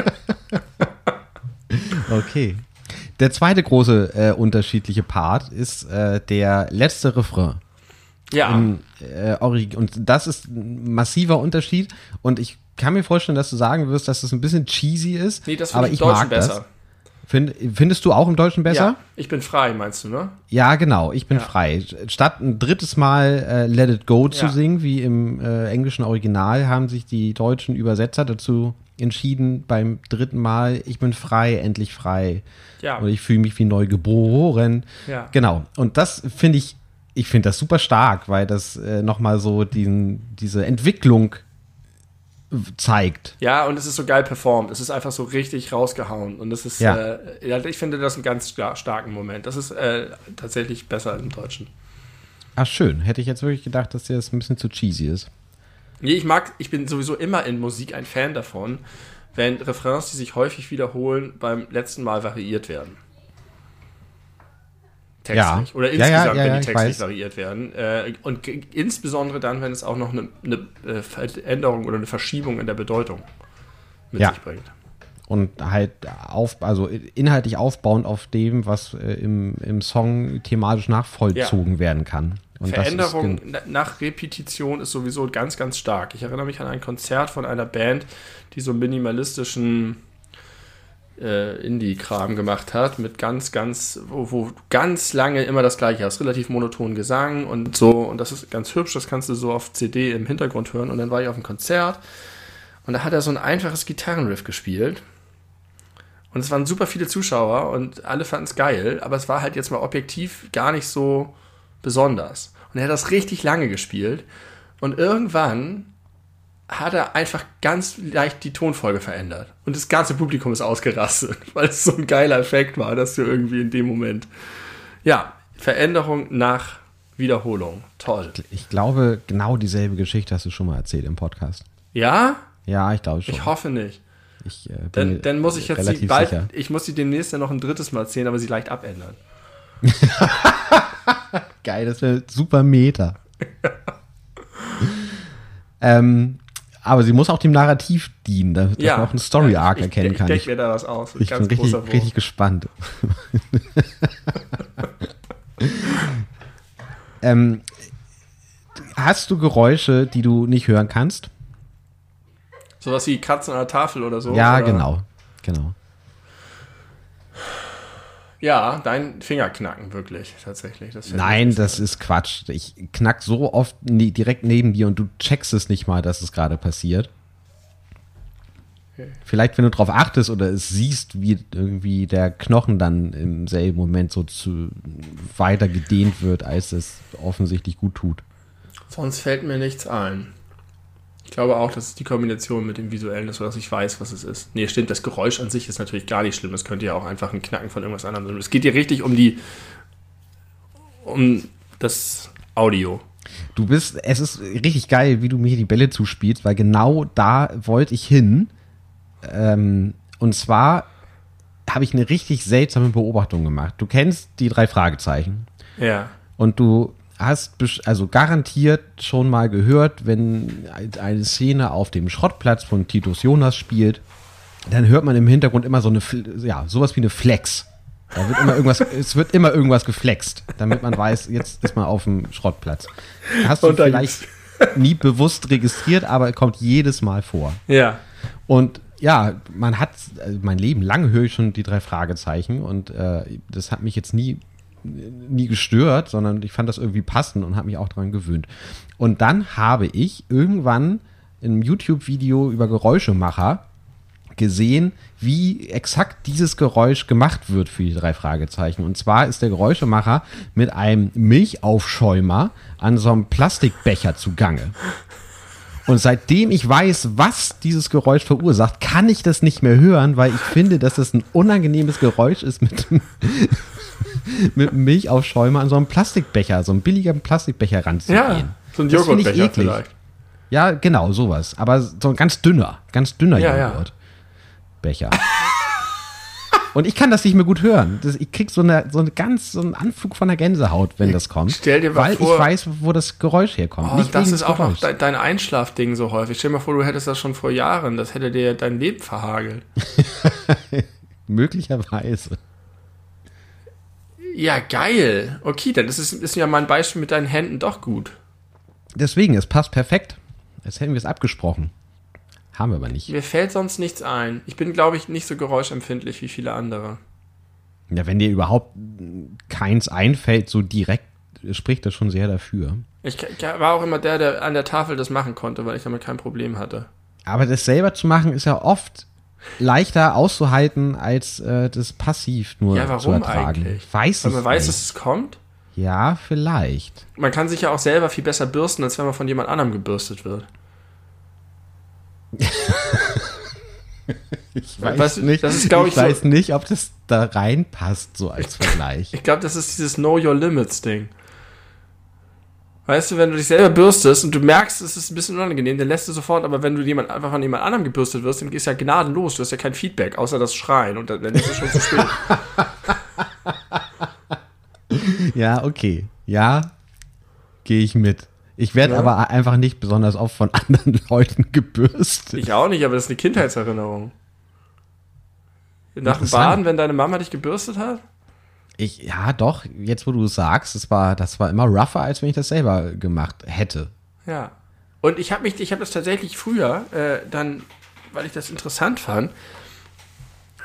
S1: Okay. Der zweite große äh, unterschiedliche Part ist äh, der letzte Refrain.
S2: Ja.
S1: Im, äh, und das ist ein massiver Unterschied. Und ich kann mir vorstellen, dass du sagen wirst, dass das ein bisschen cheesy ist.
S2: nee, das
S1: aber
S2: finde ich
S1: ich
S2: im Deutschen
S1: mag
S2: besser.
S1: das. Find, findest du auch im Deutschen besser?
S2: Ja, ich bin frei, meinst du, ne?
S1: Ja, genau, ich bin
S2: Ja.
S1: frei. Statt ein drittes Mal äh, Let It Go zu
S2: Ja.
S1: singen, wie im äh, englischen Original, haben sich die deutschen Übersetzer dazu entschieden, beim dritten Mal, ich bin frei, endlich frei.
S2: Ja.
S1: Und ich fühle mich wie neu geboren.
S2: Ja.
S1: Genau. Und das finde ich, ich finde das super stark, weil das äh, nochmal so diesen, diese Entwicklung zeigt.
S2: Ja, und es ist so geil performt. Es ist einfach so richtig rausgehauen. Und es ist,
S1: Ja.
S2: äh, ich finde das einen ganz star- starken Moment. Das ist äh, tatsächlich besser im Deutschen.
S1: Ah, schön. Hätte ich jetzt wirklich gedacht, dass dir das ein bisschen zu cheesy ist.
S2: Nee, ich mag, ich bin sowieso immer in Musik ein Fan davon, wenn Refrains, die sich häufig wiederholen, beim letzten Mal variiert werden. Textlich.
S1: Ja.
S2: Oder
S1: Ja, ja,
S2: insgesamt,
S1: ja,
S2: wenn die
S1: ich
S2: textlich variiert werden. Äh, und insbesondere dann, wenn es auch noch eine, eine äh, Veränderung oder eine Verschiebung in der Bedeutung mit sich bringt.
S1: und halt auf, also inhaltlich aufbauend auf dem, was äh, im, im Song thematisch nachvollzogen werden kann. Und
S2: Veränderung nach Repetition ist sowieso ganz, ganz stark. Ich erinnere mich an ein Konzert von einer Band, die so minimalistischen äh, Indie-Kram gemacht hat, mit ganz, ganz, wo, wo ganz lange immer das gleiche hast, relativ monoton Gesang und so. Und das ist ganz hübsch, das kannst du so auf CD im Hintergrund hören. Und dann war ich auf einem Konzert und da hat er so ein einfaches Gitarrenriff gespielt. Und es waren super viele Zuschauer und alle fanden es geil, aber es war halt jetzt mal objektiv gar nicht so besonders. Und er hat das richtig lange gespielt. Und irgendwann hat er einfach ganz leicht die Tonfolge verändert. Und das ganze Publikum ist ausgerastet, weil es so ein geiler Effekt war, dass du irgendwie in dem Moment. Ja, Veränderung nach Wiederholung. Toll.
S1: ich glaube, genau dieselbe Geschichte hast du schon mal erzählt im Podcast.
S2: Ja?
S1: Ja, ich glaube schon.
S2: Ich hoffe nicht.
S1: Ich, äh, bin
S2: Dann, dann muss ich jetzt sie bald,
S1: sicher.
S2: ich muss sie demnächst ja noch ein drittes Mal erzählen, aber sie leicht abändern.
S1: Geil, das wäre super Meta. ähm, aber sie muss auch dem Narrativ dienen, damit
S2: ja.
S1: man auch einen Story-Arc
S2: ich,
S1: erkennen kann.
S2: Ich
S1: Ich,
S2: denke mir da was aus.
S1: ich bin richtig, richtig gespannt. ähm, hast du Geräusche, die du nicht hören kannst?
S2: Sowas wie Katzen an der Tafel oder so.
S1: ja,
S2: oder?
S1: genau. Genau.
S2: Ja, dein Fingerknacken wirklich, tatsächlich. Das
S1: Nein, das ist Quatsch. Ich knack so oft nie, direkt neben dir und du checkst es nicht mal, dass es gerade passiert.
S2: Okay.
S1: Vielleicht, wenn du darauf achtest oder es siehst, wie irgendwie der Knochen dann im selben Moment so zu weiter gedehnt wird, als es offensichtlich gut tut.
S2: Sonst fällt mir nichts ein. Ich glaube auch, dass es die Kombination mit dem Visuellen ist, sodass ich weiß, was es ist. Nee, stimmt, das Geräusch an sich ist natürlich gar nicht schlimm. Das könnte ja auch einfach ein Knacken von irgendwas anderem sein. Es geht hier richtig um die. um das Audio.
S1: Du bist, es ist richtig geil, wie du mir die Bälle zuspielst, weil genau da wollte ich hin. Ähm, und zwar habe ich eine richtig seltsame Beobachtung gemacht. Du kennst die drei Fragezeichen.
S2: Ja.
S1: Und du hast also garantiert schon mal gehört, wenn eine Szene auf dem Schrottplatz von Titus Jonas spielt, dann hört man im Hintergrund immer so eine, ja, sowas wie eine Flex. Da wird immer irgendwas, es wird immer irgendwas geflext, damit man weiß, jetzt ist man auf dem Schrottplatz. Hast du vielleicht nie bewusst registriert, aber kommt jedes Mal vor.
S2: Ja.
S1: Und ja, man hat, also mein Leben lang höre ich schon die drei Fragezeichen und äh, das hat mich jetzt nie, nie gestört, sondern ich fand das irgendwie passend und habe mich auch daran gewöhnt. Und dann habe ich irgendwann in einem YouTube-Video über Geräuschemacher gesehen, wie exakt dieses Geräusch gemacht wird für die drei Fragezeichen. Und zwar ist der Geräuschemacher mit einem Milchaufschäumer an so einem Plastikbecher zugange. Und seitdem ich weiß, was dieses Geräusch verursacht, kann ich das nicht mehr hören, weil ich finde, dass das ein unangenehmes Geräusch ist mit, mit Milchaufschäumer an so einem Plastikbecher, so einem billigen Plastikbecher ranzugehen.
S2: Ja, so ein Joghurtbecher vielleicht.
S1: Ja, genau, sowas. Aber so ein ganz dünner, ganz dünner
S2: Ja, ja.
S1: Und ich kann das nicht mehr gut hören. Das, ich krieg so eine, so eine ganz, so einen Anflug von der Gänsehaut, wenn das kommt.
S2: Stell dir mal
S1: weil
S2: vor-
S1: ich weiß, wo das Geräusch herkommt.
S2: Oh, das ist auch noch de dein Einschlafding so häufig. Stell dir mal vor, du hättest das schon vor Jahren. Das hätte dir dein Leben verhagelt.
S1: Möglicherweise.
S2: Ja, geil. Okay, dann ist, es, ist ja mein Beispiel mit deinen Händen doch gut.
S1: Deswegen, es passt perfekt. Als hätten wir es abgesprochen. Haben wir aber nicht.
S2: Mir fällt sonst nichts ein. Ich bin, glaube ich, nicht so geräuschempfindlich wie viele andere.
S1: Ja, wenn dir überhaupt keins einfällt, so direkt, spricht das schon sehr dafür.
S2: Ich, war auch immer der, der an der Tafel das machen konnte, weil ich damit kein Problem hatte.
S1: Aber das selber zu machen, ist ja oft leichter auszuhalten, als äh, das passiv nur
S2: Ja,
S1: zu
S2: warum
S1: ertragen.
S2: eigentlich?
S1: Weiß
S2: Weil man weiß,
S1: nicht.
S2: dass es kommt.
S1: Ja, vielleicht.
S2: Man kann sich ja auch selber viel besser bürsten, als wenn man von jemand anderem gebürstet wird.
S1: Ich
S2: Weißt du, das ist, ich, so-
S1: weiß nicht, ob das da reinpasst, so als Vergleich.
S2: Ich glaube, das ist dieses Know Your Limits Ding. Weißt du, wenn du dich selber bürstest und du merkst, es ist ein bisschen unangenehm, dann lässt du sofort, aber wenn du jemand, einfach von jemand anderem gebürstet wirst, dann ist ja gnadenlos, du hast ja kein Feedback, außer das Schreien und dann, dann ist es schon zu spät.
S1: ja, okay. Ja, gehe ich mit. Ich werde
S2: Ja.
S1: aber einfach nicht besonders oft von anderen Leuten gebürstet.
S2: Ich auch nicht, aber das ist eine Kindheitserinnerung. Nach dem. Baden, wenn deine Mama dich gebürstet hat?
S1: Ich, ja, doch, jetzt wo du es sagst, das war, das war immer rougher, als wenn ich das selber gemacht hätte.
S2: Ja. Und ich habe mich, ich habe das tatsächlich früher äh, dann, weil ich das interessant fand,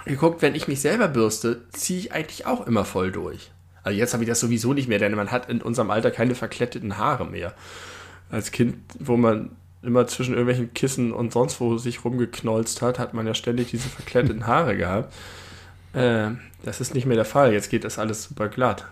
S2: geguckt, wenn ich mich selber bürste, ziehe ich eigentlich auch immer voll durch. Also jetzt habe ich das sowieso nicht mehr, denn man hat in unserem Alter keine verkletteten Haare mehr. Als Kind, wo man immer zwischen irgendwelchen Kissen und sonst wo sich rumgeknolzt hat, hat man ja ständig diese verkletteten Haare gehabt. Äh, das ist nicht mehr der Fall. Jetzt geht das alles super glatt.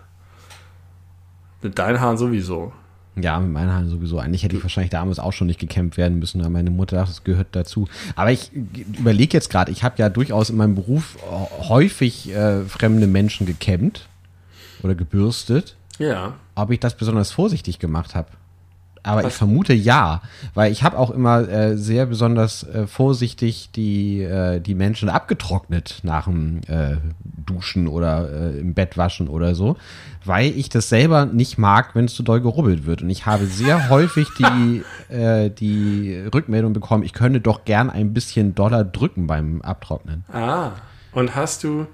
S2: Mit deinen Haaren sowieso.
S1: Ja, mit meinen Haaren sowieso. Eigentlich hätte ich wahrscheinlich damals auch schon nicht gekämmt werden müssen, aber meine Mutter dachte, das gehört dazu. Aber ich überlege jetzt gerade, ich habe ja durchaus in meinem Beruf äh, häufig äh, fremde Menschen gekämmt oder gebürstet.
S2: Ja.
S1: ob ich das besonders vorsichtig gemacht habe. Aber
S2: Was?
S1: ich vermute ja, weil ich habe auch immer äh, sehr besonders äh, vorsichtig die, äh, die Menschen abgetrocknet nach dem äh, Duschen oder äh, im Bett waschen oder so, weil ich das selber nicht mag, wenn es zu doll gerubbelt wird. Und ich habe sehr häufig die, äh, die Rückmeldung bekommen, ich könnte doch gern ein bisschen doller drücken beim Abtrocknen.
S2: Ah. Und hast du,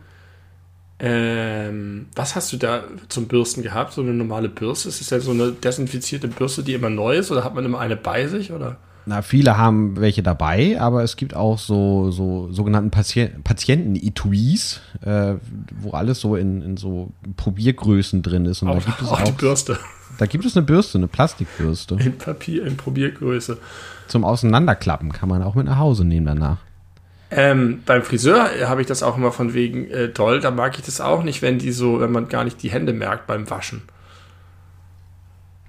S2: ähm, was hast du da zum Bürsten gehabt? So eine normale Bürste? Ist das ja so eine desinfizierte Bürste, die immer neu ist? Oder hat man immer eine bei sich? Oder?
S1: Na, viele haben welche dabei, aber es gibt auch so, so sogenannten Patien Patienten-Etuis, äh, wo alles so in, in so Probiergrößen drin ist. Und da
S2: Auch,
S1: gibt es
S2: auch die
S1: auch,
S2: Bürste.
S1: da gibt es eine Bürste, eine Plastikbürste.
S2: In Papier, in Probiergröße.
S1: Zum Auseinanderklappen kann man auch mit nach Hause nehmen danach.
S2: Ähm, beim Friseur habe ich das auch immer von wegen äh, toll. Da mag ich das auch nicht, wenn die so, wenn man gar nicht die Hände merkt beim Waschen.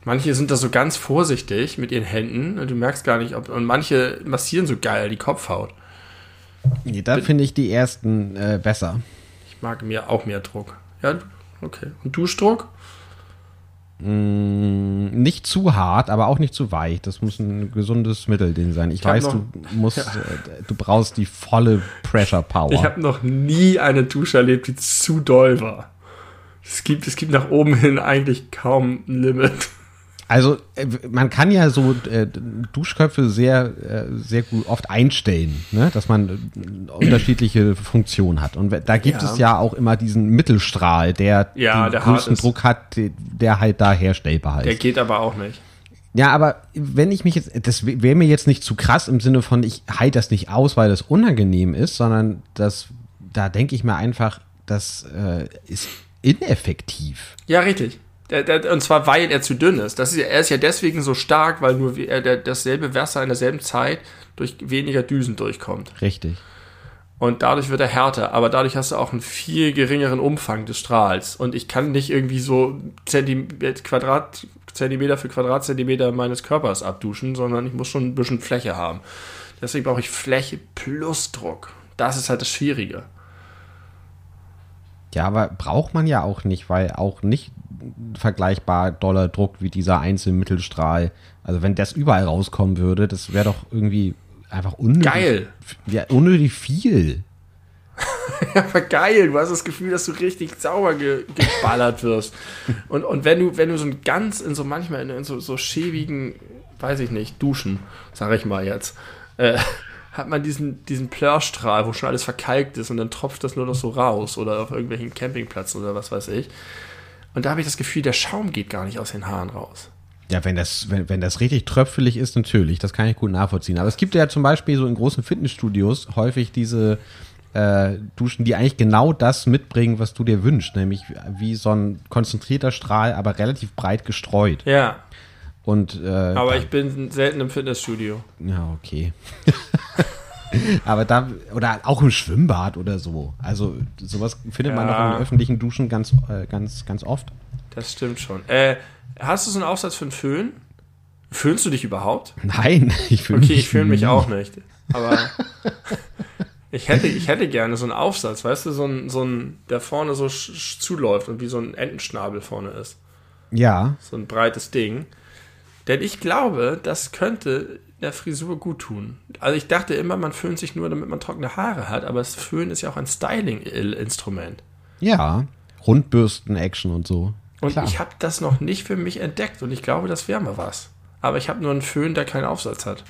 S2: Manche sind da so ganz vorsichtig mit ihren Händen und du merkst gar nicht, ob. Und manche massieren so geil die Kopfhaut.
S1: Nee, da finde ich die ersten äh, besser.
S2: Ich mag mir auch mehr Druck. Ja, okay. Und Duschdruck?
S1: Mm, nicht zu hart, aber auch nicht zu weich. Das muss ein gesundes Mittelding sein. Ich,
S2: hab
S1: weiß,
S2: noch-
S1: du musst, äh, du brauchst die volle Pressure Power.
S2: Ich habe noch nie eine Dusche erlebt, die zu doll war. Es gibt, es gibt nach oben hin eigentlich kaum ein Limit.
S1: Also äh, man kann ja so äh, Duschköpfe sehr, äh, sehr gut oft einstellen, ne? dass man äh, unterschiedliche Funktionen hat. Und da gibt
S2: Ja.
S1: es ja auch immer diesen Mittelstrahl, der
S2: Ja,
S1: den
S2: der
S1: größten. Druck hat, der- der halt da herstellbar
S2: Der
S1: ist.
S2: geht aber auch nicht.
S1: Ja, aber wenn ich mich jetzt, das wäre mir jetzt nicht zu krass im Sinne von, ich heile das nicht aus, weil das unangenehm ist, sondern das, da denke ich mir einfach, das äh, ist ineffektiv.
S2: Ja, richtig. Und zwar, weil er zu dünn ist. Das ist er ist ja deswegen so stark, weil nur der, dasselbe Wasser in derselben Zeit durch weniger Düsen durchkommt.
S1: Richtig.
S2: Und dadurch wird er härter, aber dadurch hast du auch einen viel geringeren Umfang des Strahls. Und ich kann nicht irgendwie so Zentimeter, Quadrat, Zentimeter für Quadratzentimeter meines Körpers abduschen, sondern ich muss schon ein bisschen Fläche haben. Deswegen brauche ich Fläche plus Druck. Das ist halt das Schwierige.
S1: Ja, aber braucht man ja auch nicht, weil auch nicht vergleichbar doller Druck wie dieser Einzelmittelstrahl. Also wenn das überall rauskommen würde, das wäre doch irgendwie einfach unnötig.
S2: Geil.
S1: Ja, unnötig viel.
S2: ja, aber geil. Du hast das Gefühl, dass du richtig sauber ge geballert wirst. Und, und wenn du, wenn du so ein ganz in so manchmal in, in so, so schäbigen, weiß ich nicht, Duschen, sag ich mal jetzt, äh, hat man diesen, diesen Plörstrahl, wo schon alles verkalkt ist und dann tropft das nur noch so raus oder auf irgendwelchen Campingplätzen oder was weiß ich. Und da habe ich das Gefühl, der Schaum geht gar nicht aus den Haaren raus.
S1: Ja, wenn das, wenn, wenn das richtig tröpfelig ist, natürlich. Das kann ich gut nachvollziehen. Aber es gibt ja zum Beispiel so in großen Fitnessstudios häufig diese äh, Duschen, die eigentlich genau das mitbringen, was du dir wünschst. Nämlich wie so ein konzentrierter Strahl, aber relativ breit gestreut.
S2: Ja.
S1: Und, äh,
S2: aber ich bin selten im Fitnessstudio.
S1: Ja, okay. aber da, oder auch im Schwimmbad oder so. Also sowas findet man doch in öffentlichen Duschen ganz, äh, ganz, ganz oft.
S2: Das stimmt schon. Äh, hast du so einen Aufsatz für einen Föhn? Föhnst du dich überhaupt?
S1: Nein,
S2: ich fühle okay, mich. Okay, ich fühle mich auch nicht. Aber ich hätte, ich hätte gerne so einen Aufsatz, weißt du, so ein, so ein der vorne so zuläuft und wie so ein Entenschnabel vorne ist.
S1: Ja.
S2: So ein breites Ding. Denn ich glaube, das könnte der Frisur gut tun. Also ich dachte immer, man föhnt sich nur, damit man trockene Haare hat, aber das Föhn ist ja auch ein Styling-Instrument.
S1: Ja, Rundbürsten-Action und so.
S2: Und Klar. ich habe das noch nicht für mich entdeckt und ich glaube, das wäre mal was. Aber ich habe nur einen Föhn, der keinen Aufsatz hat.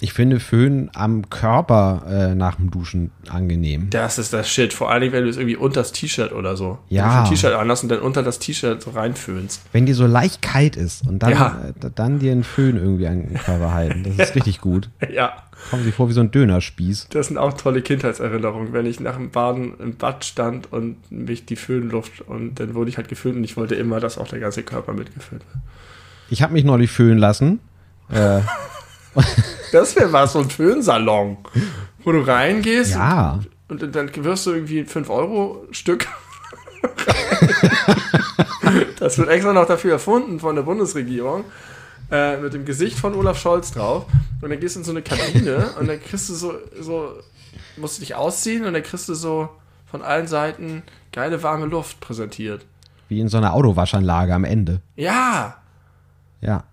S1: Ich finde Föhn am Körper äh, nach dem Duschen angenehm.
S2: Das ist das Shit. Vor allem, wenn du es irgendwie unter das T-Shirt oder so.
S1: Ja.
S2: Wenn du ein T-Shirt anlassen und dann unter das T-Shirt so reinföhnst.
S1: Wenn die so leicht kalt ist und dann, ja. äh, dann dir einen Föhn irgendwie an den Körper halten. Das ist richtig gut.
S2: Ja.
S1: Kommen sie vor wie so ein Dönerspieß.
S2: Das sind auch tolle Kindheitserinnerungen, wenn ich nach dem Baden im Bad stand und mich die Föhnluft und dann wurde ich halt geföhnt und ich wollte immer, dass auch der ganze Körper mitgeföhnt wird.
S1: Ich habe mich neulich föhnen lassen. Äh,
S2: das wäre was, so ein Föhnsalon, wo du reingehst
S1: ja.
S2: und, und dann wirst du irgendwie 5 Euro Stück. das wird extra noch dafür erfunden von der Bundesregierung. Äh, mit dem Gesicht von Olaf Scholz drauf. Und dann gehst du in so eine Kabine und dann kriegst du so, so, musst du dich ausziehen und dann kriegst du so von allen Seiten geile warme Luft präsentiert.
S1: Wie in so einer Autowaschanlage am Ende.
S2: Ja.
S1: Ja.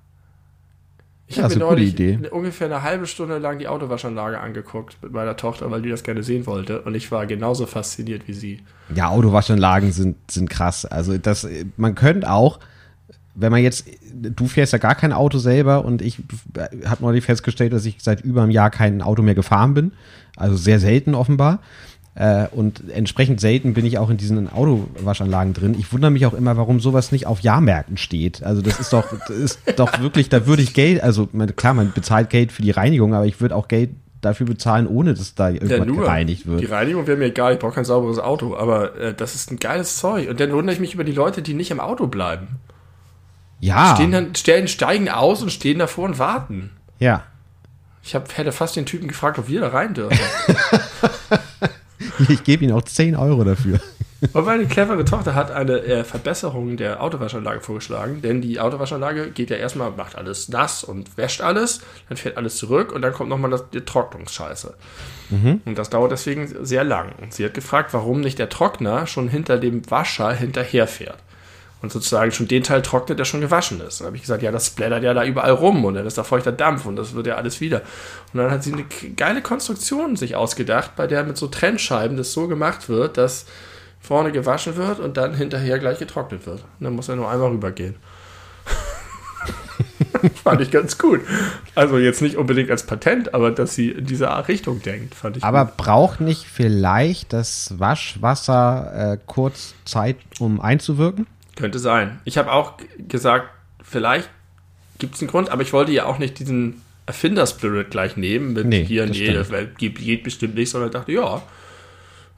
S2: Ich ja, habe mir neulich ungefähr eine halbe Stunde lang die Autowaschanlage angeguckt mit meiner Tochter, weil die das gerne sehen wollte. Und ich war genauso fasziniert wie sie.
S1: Ja, Autowaschanlagen sind, sind krass. Also das, man könnte auch, wenn man jetzt, du fährst ja gar kein Auto selber und ich habe neulich festgestellt, dass ich seit über einem Jahr kein Auto mehr gefahren bin. Also sehr selten offenbar. Äh, und entsprechend selten bin ich auch in diesen Autowaschanlagen drin. Ich wundere mich auch immer, warum sowas nicht auf Jahrmärkten steht. Also das ist doch, das ist doch wirklich, da würde ich Geld, also klar, man bezahlt Geld für die Reinigung, aber ich würde auch Geld dafür bezahlen, ohne dass da irgendwas ja, nur, gereinigt wird.
S2: Die Reinigung wäre mir egal, ich brauche kein sauberes Auto, aber äh, das ist ein geiles Zeug. Und dann wundere ich mich über die Leute, die nicht im Auto bleiben.
S1: Ja.
S2: Stehen dann, stellen, steigen aus und stehen davor und warten.
S1: Ja.
S2: Ich hab, hätte fast den Typen gefragt, ob wir da rein dürfen.
S1: Ich gebe Ihnen auch 10 Euro dafür.
S2: Und meine clevere Tochter hat eine äh, Verbesserung der Autowaschanlage vorgeschlagen, denn die Autowaschanlage geht ja erstmal, macht alles nass und wäscht alles, dann fährt alles zurück und dann kommt nochmal die Trocknungsscheiße. Mhm. Und das dauert deswegen sehr lang. Und sie hat gefragt, warum nicht der Trockner schon hinter dem Wascher hinterherfährt und sozusagen schon den Teil trocknet, der schon gewaschen ist. Dann habe ich gesagt, ja, das blättert ja da überall rum und dann ist da feuchter Dampf und das wird ja alles wieder. Und dann hat sie eine geile Konstruktion sich ausgedacht, bei der mit so Trennscheiben das so gemacht wird, dass vorne gewaschen wird und dann hinterher gleich getrocknet wird. Und dann muss er nur einmal rübergehen. fand ich ganz gut. Also jetzt nicht unbedingt als Patent, aber dass sie in diese Richtung denkt, fand ich
S1: Aber
S2: gut.
S1: braucht nicht vielleicht das Waschwasser äh, kurz Zeit, um einzuwirken?
S2: Könnte sein. Ich habe auch gesagt, vielleicht gibt es einen Grund, aber ich wollte ja auch nicht diesen Erfinder-Spirit gleich nehmen, mit
S1: Nee,
S2: hier, nee, das geht, geht bestimmt nicht, sondern dachte, ja,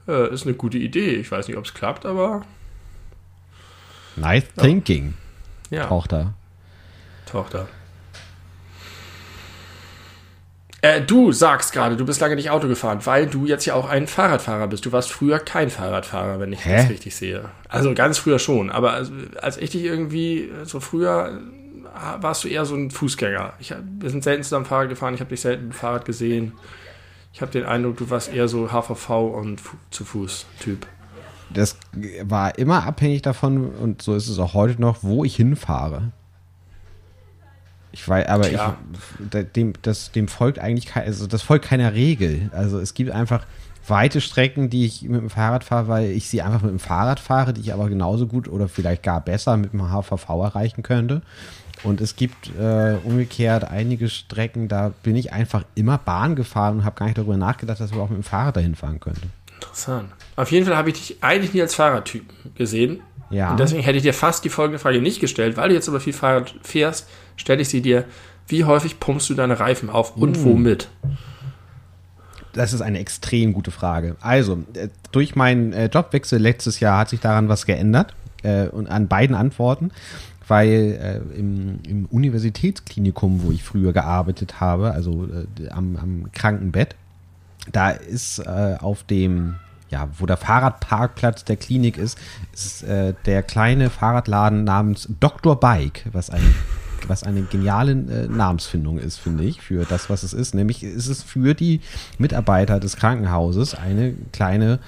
S2: äh, ist eine gute Idee. Ich weiß nicht, ob es klappt, aber
S1: Nice thinking,
S2: ja,
S1: Tochter.
S2: Tochter. Äh, du sagst gerade, du bist lange nicht Auto gefahren, weil du jetzt ja auch ein Fahrradfahrer bist. Du warst früher kein Fahrradfahrer, wenn ich
S1: Hä?
S2: das richtig sehe. Also ganz früher schon, aber als, als ich dich irgendwie so früher äh, warst du eher so ein Fußgänger. Ich, wir sind selten zusammen Fahrrad gefahren, ich habe dich selten Fahrrad gesehen. Ich habe den Eindruck, du warst eher so HVV und zu Fuß Typ.
S1: Das war immer abhängig davon, und so ist es auch heute noch, wo ich hinfahre. Ich weiß, aber
S2: Klar.
S1: ich, dem, das, dem folgt eigentlich kein, also das folgt keiner Regel. Also es gibt einfach weite Strecken, die ich mit dem Fahrrad fahre, weil ich sie einfach mit dem Fahrrad fahre, die ich aber genauso gut oder vielleicht gar besser mit dem HVV erreichen könnte. Und es gibt äh, umgekehrt einige Strecken, da bin ich einfach immer Bahn gefahren und habe gar nicht darüber nachgedacht, dass ich auch mit dem Fahrrad dahin fahren könnte.
S2: Interessant. Auf jeden Fall habe ich dich eigentlich nie als Fahrradtypen gesehen.
S1: Ja.
S2: Und deswegen hätte ich dir fast die folgende Frage nicht gestellt, weil du jetzt aber viel Fahrrad fährst, stelle ich sie dir. Wie häufig pumpst du deine Reifen auf und womit?
S1: Das ist eine extrem gute Frage. Also, äh, durch meinen äh, Jobwechsel letztes Jahr hat sich daran was geändert äh, und an beiden Antworten, weil äh, im, im Universitätsklinikum, wo ich früher gearbeitet habe, also äh, am, am Krankenbett, da ist äh, auf dem, ja, wo der Fahrradparkplatz der Klinik ist, ist äh, der kleine Fahrradladen namens Dr. Bike, was ein was eine geniale äh, Namensfindung ist, finde ich, für das, was es ist. Nämlich ist es für die Mitarbeiter des Krankenhauses eine kleine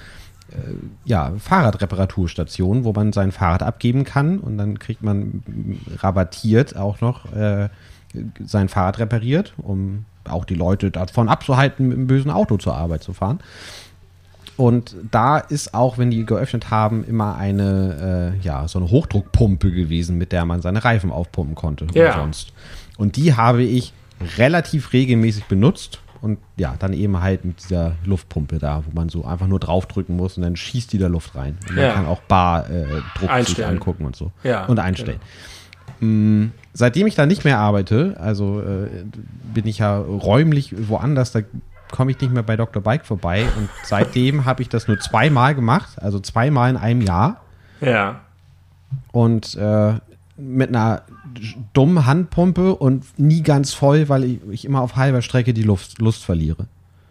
S1: äh, ja, Fahrradreparaturstation, wo man sein Fahrrad abgeben kann und dann kriegt man mm, rabattiert auch noch äh, sein Fahrrad repariert, um auch die Leute davon abzuhalten, mit einem bösen Auto zur Arbeit zu fahren. Und da ist auch, wenn die geöffnet haben, immer eine, äh, ja, so eine Hochdruckpumpe gewesen, mit der man seine Reifen aufpumpen konnte.
S2: Ja.
S1: Umsonst. Und die habe ich relativ regelmäßig benutzt. Und ja, dann eben halt mit dieser Luftpumpe da, wo man so einfach nur draufdrücken muss und dann schießt die da Luft rein. Und man
S2: Ja.
S1: kann auch Bar äh, Druck sich angucken und so.
S2: Ja,
S1: und einstellen. Mm, Seitdem ich da nicht mehr arbeite, also äh, bin ich ja räumlich woanders, da komme ich nicht mehr bei Dr. Bike vorbei. Und seitdem habe ich das nur zweimal gemacht, also zweimal in einem Jahr.
S2: Ja.
S1: Und äh, mit einer dummen Handpumpe und nie ganz voll, weil ich, ich immer auf halber Strecke die Luft, Lust verliere.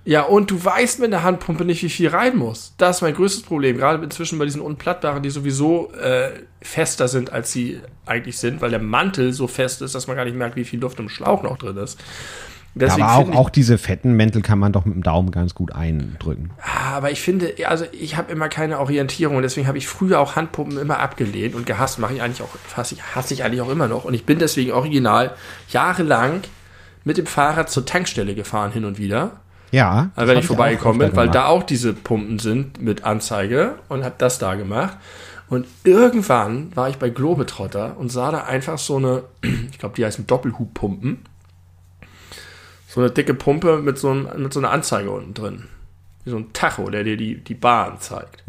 S2: Ja, und du weißt mit der Handpumpe nicht, wie viel rein muss. Das ist mein größtes Problem. Gerade inzwischen bei diesen unplattbaren, die sowieso äh, fester sind, als sie eigentlich sind, weil der Mantel so fest ist, dass man gar nicht merkt, wie viel Luft im Schlauch noch drin ist. Deswegen
S1: aber auch,
S2: ich-
S1: auch diese fetten Mäntel kann man doch mit dem Daumen ganz gut eindrücken.
S2: Ah, Aber ich finde, also ich habe immer keine Orientierung und deswegen habe ich früher auch Handpumpen immer abgelehnt und gehasst, mache ich eigentlich auch, hasse ich, hasse ich eigentlich auch immer noch. Und ich bin deswegen original jahrelang mit dem Fahrrad zur Tankstelle gefahren hin und wieder.
S1: Ja.
S2: Also wenn ich vorbeigekommen bin, weil
S1: gemacht.
S2: da auch diese Pumpen sind mit Anzeige und habe das da gemacht. Und irgendwann war ich bei Globetrotter und sah da einfach so eine, ich glaube, die heißen Doppelhubpumpen. So eine dicke Pumpe mit so, einem, mit so einer Anzeige unten drin. Wie so ein Tacho, der dir die, die Bahn zeigt.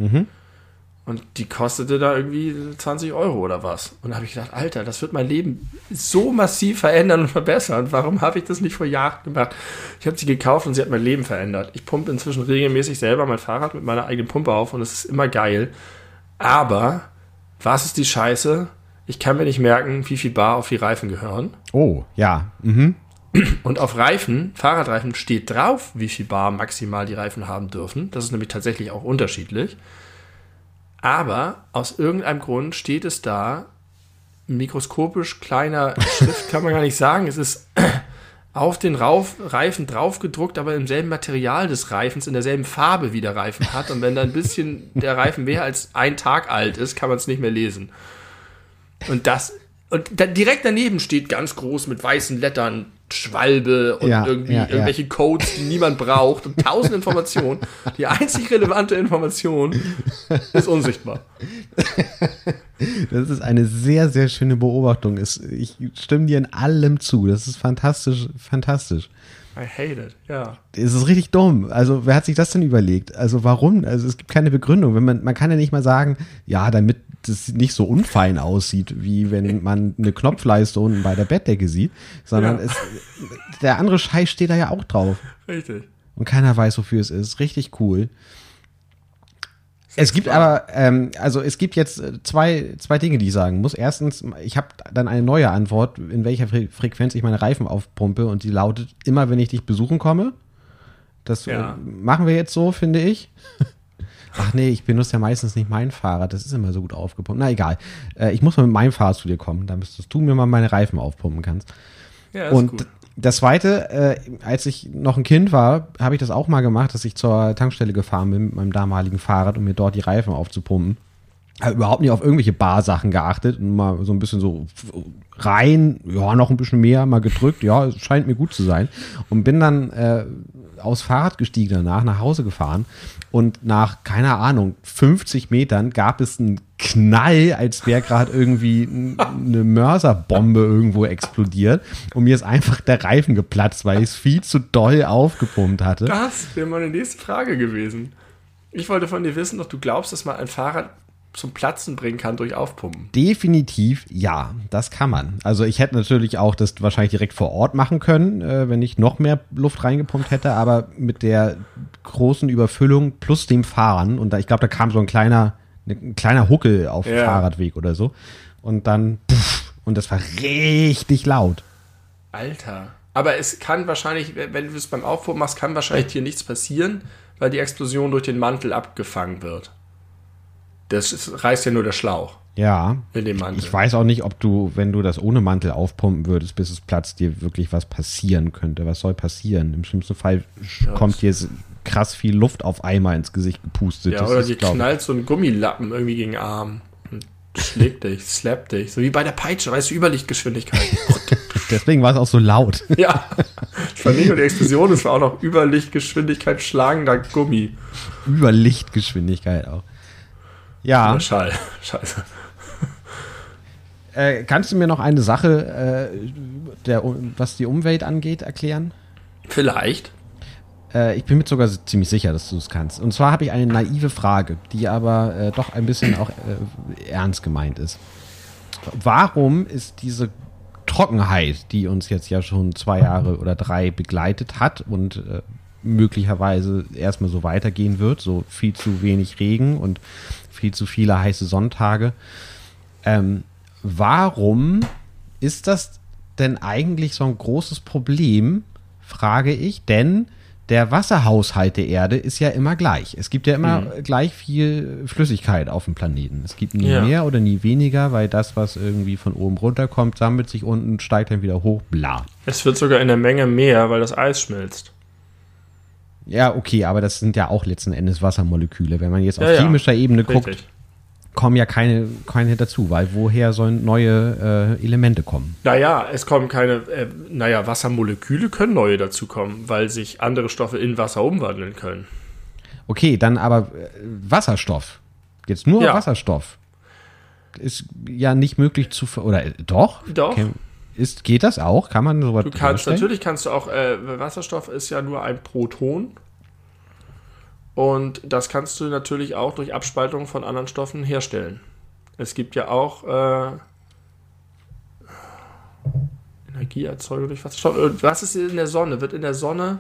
S2: Und die kostete da irgendwie 20 Euro oder was. Und da habe ich gedacht, Alter, das wird mein Leben so massiv verändern und verbessern. Warum habe ich das nicht vor Jahren gemacht? Ich habe sie gekauft und sie hat mein Leben verändert. Ich pumpe inzwischen regelmäßig selber mein Fahrrad mit meiner eigenen Pumpe auf und es ist immer geil. Aber was ist die Scheiße? Ich kann mir nicht merken, wie viel Bar auf die Reifen gehören.
S1: Oh, ja. Mhm.
S2: Und auf Reifen, Fahrradreifen steht drauf, wie viel Bar maximal die Reifen haben dürfen. Das ist nämlich tatsächlich auch unterschiedlich. Aber aus irgendeinem Grund steht es da, mikroskopisch kleiner Schrift kann man gar nicht sagen. Es ist auf den Rauf, Reifen draufgedruckt, aber im selben Material des Reifens, in derselben Farbe wie der Reifen hat. Und wenn da ein bisschen der Reifen mehr als ein Tag alt ist, kann man es nicht mehr lesen. Und das, und direkt daneben steht ganz groß mit weißen Lettern Schwalbe und
S1: Ja,
S2: irgendwie
S1: ja, ja.
S2: irgendwelche Codes, die niemand braucht und tausend Informationen. Die einzig relevante Information ist unsichtbar.
S1: Das ist eine sehr, sehr schöne Beobachtung. Ich stimme dir in allem zu. Das ist fantastisch, fantastisch.
S2: I hate it, ja.
S1: Es ist richtig dumm. Also, wer hat sich das denn überlegt? Also, warum? Also, es gibt keine Begründung. Wenn man, man kann ja nicht mal sagen, ja, damit das nicht so unfein aussieht, wie wenn man eine Knopfleiste unten bei der Bettdecke sieht, sondern
S2: Ja.
S1: es, der andere Scheiß steht da ja auch drauf.
S2: Richtig.
S1: Und keiner weiß, wofür es ist. Richtig cool. Es gibt aber, ähm, also es gibt jetzt äh, zwei, zwei Dinge, die ich sagen muss. Erstens, ich habe dann eine neue Antwort, in welcher Fre Frequenz ich meine Reifen aufpumpe und die lautet, immer wenn ich dich besuchen komme. Das
S2: Ja.
S1: äh, machen wir jetzt so, finde ich. Ach nee, ich benutze ja meistens nicht mein Fahrrad, das ist immer so gut aufgepumpt. Na egal, äh, ich muss mal mit meinem Fahrrad zu dir kommen, müsstest du mir mal meine Reifen aufpumpen kannst.
S2: Ja,
S1: Und
S2: gut.
S1: das zweite, äh, als ich noch ein Kind war, habe ich das auch mal gemacht, dass ich zur Tankstelle gefahren bin mit meinem damaligen Fahrrad, um mir dort die Reifen aufzupumpen. Habe überhaupt nicht auf irgendwelche Barsachen geachtet und mal so ein bisschen so rein, ja, noch ein bisschen mehr, mal gedrückt, ja, es scheint mir gut zu sein. Und bin dann äh, aufs Fahrrad gestiegen danach, nach Hause gefahren und nach, keine Ahnung, 50 Metern gab es einen Knall, als wäre gerade irgendwie eine Mörserbombe irgendwo explodiert und mir ist einfach der Reifen geplatzt, weil ich es viel zu doll aufgepumpt hatte.
S2: Das wäre meine nächste Frage gewesen. Ich wollte von dir wissen, ob du glaubst, dass man ein Fahrrad zum Platzen bringen kann durch Aufpumpen.
S1: Definitiv ja, das kann man. Also ich hätte natürlich auch das wahrscheinlich direkt vor Ort machen können, äh, wenn ich noch mehr Luft reingepumpt hätte, aber mit der großen Überfüllung plus dem Fahren und da, ich glaube, da kam so ein kleiner, ein kleiner Huckel auf dem
S2: Ja.
S1: Fahrradweg oder so und dann puff, und das war richtig laut.
S2: Alter. Aber es kann wahrscheinlich, wenn du es beim Aufpumpen machst, kann wahrscheinlich hier nichts passieren, weil die Explosion durch den Mantel abgefangen wird. Das reißt ja nur der Schlauch
S1: Ja.
S2: in dem Mantel.
S1: Ich weiß auch nicht, ob du, wenn du das ohne Mantel aufpumpen würdest, bis es platzt, dir wirklich was passieren könnte. Was soll passieren? Im schlimmsten Fall sch- kommt dir krass viel Luft auf einmal ins Gesicht gepustet.
S2: Ja,
S1: Das
S2: oder dir knallt so ein Gummilappen irgendwie gegen den Arm und schlägt dich, slappt dich. So wie bei der Peitsche, weißt du, Überlichtgeschwindigkeit.
S1: Deswegen war es auch so laut.
S2: ja. Fand nicht nur die Explosion, es war auch noch Überlichtgeschwindigkeit schlagender Gummi.
S1: Über Lichtgeschwindigkeit auch. Ja,
S2: Der Schall. Scheiße.
S1: äh, kannst du mir noch eine Sache, äh, der, was die Umwelt angeht, erklären?
S2: Vielleicht.
S1: Äh, ich bin mir sogar ziemlich sicher, dass du es kannst. Und zwar habe ich eine naive Frage, die aber äh, doch ein bisschen auch äh, ernst gemeint ist. Warum ist diese Trockenheit, die uns jetzt ja schon zwei Jahre oder drei begleitet hat und äh, möglicherweise erstmal so weitergehen wird, so viel zu wenig Regen und viel zu viele heiße Sonntage, ähm, warum ist das denn eigentlich so ein großes Problem, frage ich, denn der Wasserhaushalt der Erde ist ja immer gleich. Es gibt ja immer gleich viel Flüssigkeit auf dem Planeten. Es gibt nie
S2: Ja.
S1: mehr oder nie weniger, weil das, was irgendwie von oben runterkommt, sammelt sich unten, steigt dann wieder hoch, bla.
S2: Es wird sogar in der Menge mehr, weil das Eis schmilzt.
S1: Ja, okay, aber das sind ja auch letzten Endes Wassermoleküle. Wenn man jetzt auf
S2: Ja, ja.
S1: chemischer Ebene guckt,
S2: Richtig.
S1: kommen ja keine, keine dazu, weil woher sollen neue äh, Elemente kommen?
S2: Naja, es kommen keine, äh, naja, Wassermoleküle können neue dazukommen, weil sich andere Stoffe in Wasser umwandeln können.
S1: Okay, dann aber äh, Wasserstoff. Jetzt nur
S2: Ja.
S1: Wasserstoff. Ist ja nicht möglich zu oder äh, doch?
S2: Doch.
S1: Ken- Ist, geht das auch? Kann man sowas
S2: Du kannst, natürlich kannst du auch, äh, Wasserstoff ist ja nur ein Proton. Und das kannst du natürlich auch durch Abspaltung von anderen Stoffen herstellen. Es gibt ja auch äh, Energieerzeugung durch Wasserstoff. Äh, Was ist in der Sonne? Wird in der Sonne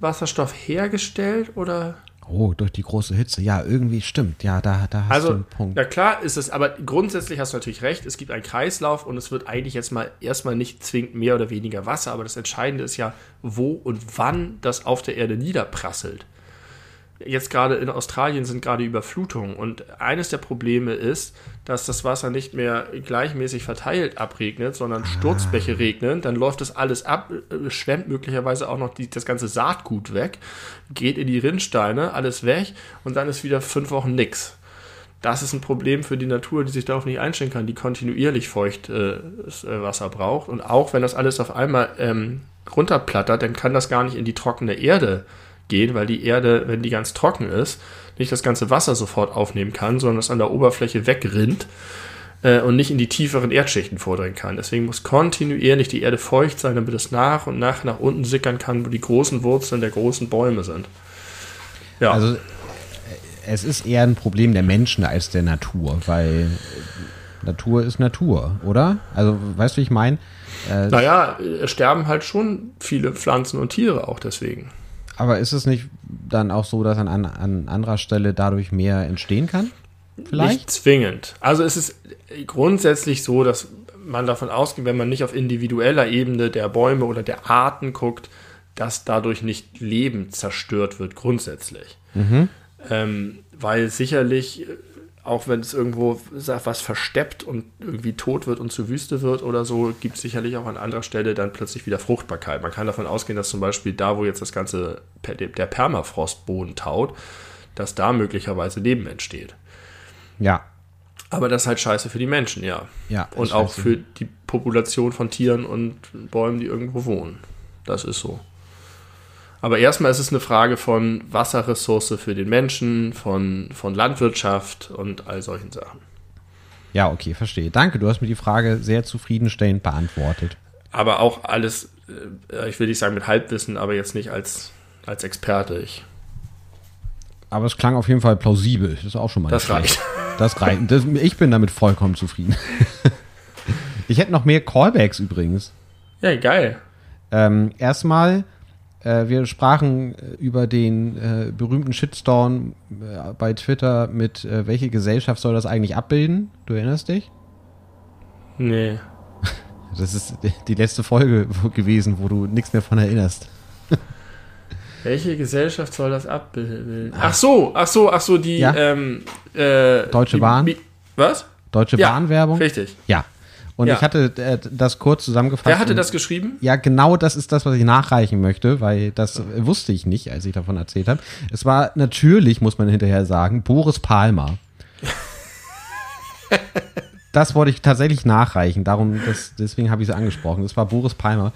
S2: Wasserstoff hergestellt oder?
S1: Oh, durch die große Hitze. Ja, irgendwie stimmt. Ja, da, da hast du
S2: Also,
S1: einen Punkt.
S2: na klar ist es, aber grundsätzlich hast du natürlich recht, es gibt einen Kreislauf und es wird eigentlich jetzt mal erstmal nicht zwingend mehr oder weniger Wasser, aber das Entscheidende ist ja, wo und wann das auf der Erde niederprasselt. Jetzt gerade in Australien sind gerade Überflutungen und eines der Probleme ist, dass das Wasser nicht mehr gleichmäßig verteilt abregnet, sondern Sturzbäche regnen, dann läuft das alles ab, äh, schwemmt möglicherweise auch noch die, das ganze Saatgut weg, geht in die Rinnsteine, alles weg und dann ist wieder fünf Wochen nix. das ist ein Problem für die Natur, die sich darauf nicht einstellen kann, die kontinuierlich feuchtes äh, Wasser braucht. Und auch wenn das alles auf einmal ähm, runterplattert, dann kann das gar nicht in die trockene Erde gehen, weil die Erde, wenn die ganz trocken ist, nicht das ganze Wasser sofort aufnehmen kann, sondern es an der Oberfläche wegrinnt äh, und nicht in die tieferen Erdschichten vordringen kann. Deswegen muss kontinuierlich die Erde feucht sein, damit es nach und nach nach unten sickern kann, wo die großen Wurzeln der großen Bäume sind.
S1: Ja. Also es ist eher ein Problem der Menschen als der Natur, weil Natur ist Natur, oder? Also, weißt du, wie ich meine?
S2: Äh, naja, es sterben halt schon viele Pflanzen und Tiere auch deswegen.
S1: Aber ist es nicht dann auch so, dass an, an anderer Stelle dadurch mehr entstehen kann?
S2: Vielleicht? Nicht zwingend. Also es ist grundsätzlich so, dass man davon ausgeht, wenn man nicht auf individueller Ebene der Bäume oder der Arten guckt, dass dadurch nicht Leben zerstört wird, grundsätzlich. Mhm. Ähm, weil sicherlich, auch wenn es irgendwo was versteppt und irgendwie tot wird und zur Wüste wird oder so, gibt es sicherlich auch an anderer Stelle dann plötzlich wieder Fruchtbarkeit. Man kann davon ausgehen, dass zum Beispiel da, wo jetzt das ganze, der Permafrostboden taut, dass da möglicherweise Leben entsteht.
S1: Ja.
S2: Aber das ist halt scheiße für die Menschen, ja.
S1: Ja.
S2: Und auch für die Population von Tieren und Bäumen, die irgendwo wohnen. Das ist so. Aber erstmal ist es eine Frage von Wasserressource für den Menschen, von, von Landwirtschaft und all solchen Sachen.
S1: Ja, okay, verstehe. Danke, du hast mir die Frage sehr zufriedenstellend beantwortet.
S2: Aber auch alles, äh, ich will nicht sagen mit Halbwissen, aber jetzt nicht als, als Experte. Ich.
S1: Aber es klang auf jeden Fall plausibel. Das ist auch schon mal
S2: Das reicht.
S1: Das reicht. Das, ich bin damit vollkommen zufrieden. ich hätte noch mehr Callbacks übrigens.
S2: Ja, geil.
S1: Ähm, erstmal äh, wir sprachen äh, über den äh, berühmten Shitstorm äh, bei Twitter mit, äh, welche Gesellschaft soll das eigentlich abbilden? Du erinnerst dich?
S2: Nee.
S1: Das ist die letzte Folge gewesen, wo du nichts mehr von erinnerst.
S2: Welche Gesellschaft soll das abbilden? Ach so, ach so, ach so, die
S1: ja?
S2: ähm,
S1: äh, Deutsche Bahn.
S2: Die, was?
S1: Deutsche ja, Bahnwerbung.
S2: Richtig.
S1: Ja. Und ja. ich hatte äh, das kurz zusammengefasst.
S2: Wer hatte das geschrieben?
S1: Ja, genau das ist das, was ich nachreichen möchte, weil das ja. wusste ich nicht, als ich davon erzählt habe. Es war natürlich, muss man hinterher sagen, Boris Palmer. das wollte ich tatsächlich nachreichen, darum, das, deswegen habe ich es angesprochen. Das war Boris Palmer.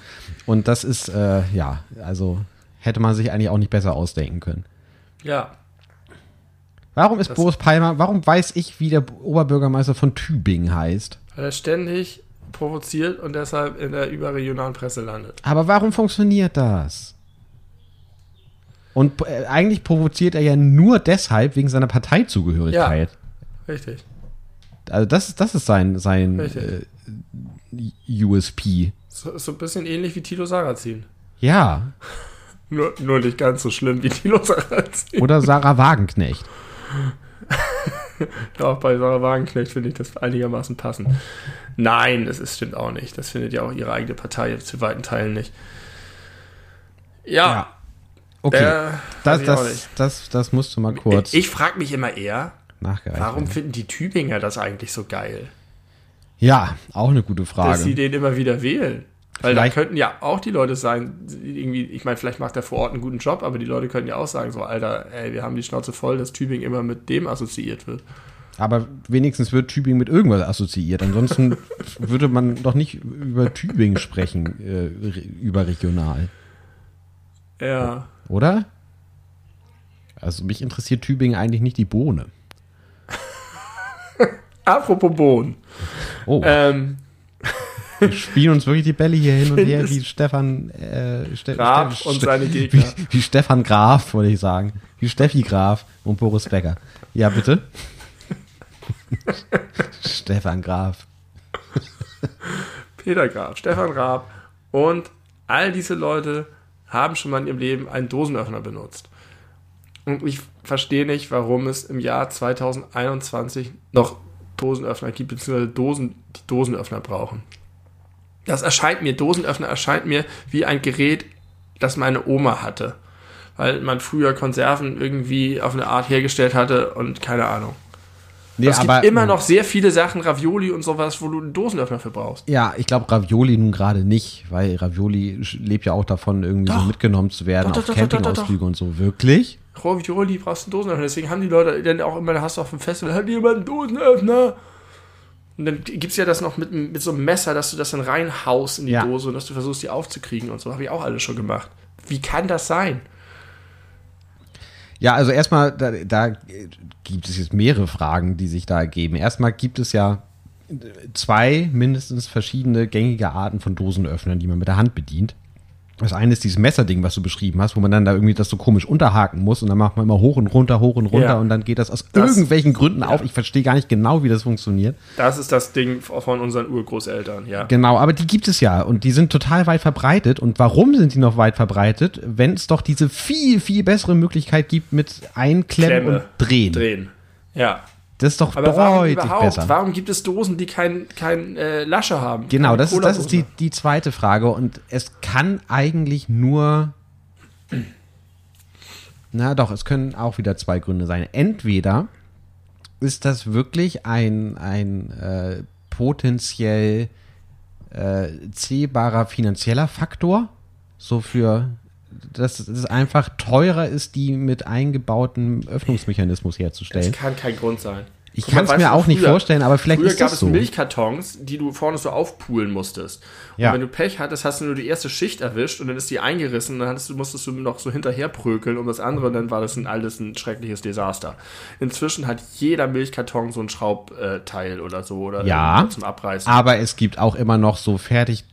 S1: Und das ist, äh, ja, also hätte man sich eigentlich auch nicht besser ausdenken können.
S2: Ja.
S1: Warum ist das Boris Palmer, warum weiß ich, wie der Oberbürgermeister von Tübingen heißt?
S2: Weil er ständig provoziert und deshalb in der überregionalen Presse landet.
S1: Aber warum funktioniert das? Und äh, eigentlich provoziert er ja nur deshalb wegen seiner Parteizugehörigkeit.
S2: Ja, richtig.
S1: Also das, das ist sein, sein äh, USP.
S2: So, so ein bisschen ähnlich wie Tilo Sarrazin.
S1: Ja.
S2: nur, nur nicht ganz so schlimm wie Tilo Sarrazin.
S1: Oder Sarah Wagenknecht.
S2: Auch bei Sarah Wagenknecht finde ich das einigermaßen passend. Nein, das ist, stimmt auch nicht. Das findet ja auch ihre eigene Partei zu weiten Teilen nicht. Ja. ja.
S1: Okay. Äh, das, das, das, das musst du mal kurz.
S2: Ich, ich frage mich immer eher, warum finden die Tübinger das eigentlich so geil?
S1: Ja, auch eine gute Frage.
S2: Dass sie den immer wieder wählen. Weil vielleicht da könnten ja auch die Leute sein, irgendwie, ich meine, vielleicht macht er vor Ort einen guten Job, aber die Leute könnten ja auch sagen, so, Alter, ey, wir haben die Schnauze voll, dass Tübingen immer mit dem assoziiert wird.
S1: Aber wenigstens wird Tübingen mit irgendwas assoziiert. Ansonsten würde man doch nicht über Tübingen sprechen, äh, überregional.
S2: Ja.
S1: Oder? Also mich interessiert Tübingen eigentlich nicht die Bohne.
S2: Apropos Bohnen.
S1: Oh. Ähm, wir spielen uns wirklich die Bälle hier hin und her wie Stefan äh, Ste
S2: Graf Ste und seine Gegner.
S1: Wie, wie Stefan Graf, wollte ich sagen. Wie Steffi Graf und Boris Becker. Ja, bitte. Stefan Graf.
S2: Peter Graf, Stefan Graf und all diese Leute haben schon mal in ihrem Leben einen Dosenöffner benutzt. Und ich verstehe nicht, warum es im Jahr 2021 noch Dosenöffner gibt, beziehungsweise Dosen, die Dosenöffner brauchen. Das erscheint mir, Dosenöffner erscheint mir wie ein Gerät, das meine Oma hatte. Weil man früher Konserven irgendwie auf eine Art hergestellt hatte und keine Ahnung. Nee, es gibt immer noch sehr viele Sachen, Ravioli und sowas, wo du einen Dosenöffner für brauchst.
S1: Ja, ich glaube Ravioli nun gerade nicht, weil Ravioli lebt ja auch davon, irgendwie doch. so mitgenommen zu werden doch, auf Campingausflüge und so. Wirklich?
S2: Ravioli brauchst du einen Dosenöffner. Deswegen haben die Leute dann auch immer, da hast du auf dem Festival, hat jemand einen Dosenöffner? Und dann gibt es ja das noch mit, mit so einem Messer, dass du das dann reinhaust in die
S1: Ja.
S2: Dose und dass du versuchst, die aufzukriegen und so. Habe ich auch alles schon gemacht. Wie kann das sein?
S1: Ja, also erstmal, da, da gibt es jetzt mehrere Fragen, die sich da ergeben. Erstmal gibt es ja zwei mindestens verschiedene gängige Arten von Dosenöffnern, die man mit der Hand bedient. Das eine ist dieses Messerding, was du beschrieben hast, wo man dann da irgendwie das so komisch unterhaken muss und dann macht man immer hoch und runter, hoch und runter
S2: Ja.
S1: und dann geht das aus
S2: Das-
S1: irgendwelchen Gründen auf. Ich verstehe gar nicht genau, wie das funktioniert.
S2: Das ist das Ding von unseren Urgroßeltern, ja.
S1: Genau, aber die gibt es ja und die sind total weit verbreitet. Und warum sind die noch weit verbreitet, wenn es doch diese viel, viel bessere Möglichkeit gibt mit Einklemmen
S2: Klemme.
S1: und Drehen?
S2: Drehen. Ja.
S1: Das ist doch
S2: Aber warum überhaupt?
S1: besser.
S2: Warum gibt es Dosen, die kein, kein äh, Lasche haben?
S1: Genau,
S2: Keine
S1: das ist, das ist die, die zweite Frage. Und es kann eigentlich nur. Na doch, es können auch wieder zwei Gründe sein. Entweder ist das wirklich ein, ein äh, potenziell äh, ziehbarer finanzieller Faktor, so für dass es einfach teurer ist, die mit eingebautem Öffnungsmechanismus herzustellen.
S2: Das kann kein Grund sein.
S1: Ich kann es mir auch nicht
S2: früher-
S1: vorstellen, aber vielleicht
S2: Früher
S1: ist
S2: gab
S1: das
S2: es
S1: so.
S2: Milchkartons, die du vorne so aufpulen musstest. Und
S1: Ja.
S2: wenn du Pech hattest, hast du nur die erste Schicht erwischt und dann ist die eingerissen und dann du, musstest du noch so hinterher prökeln um das andere und dann war das ein alles ein schreckliches Desaster. Inzwischen hat jeder Milchkarton so ein Schraubteil oder so oder
S1: Ja,
S2: irgendwas zum Abreißen.
S1: Aber es gibt auch immer noch so fertig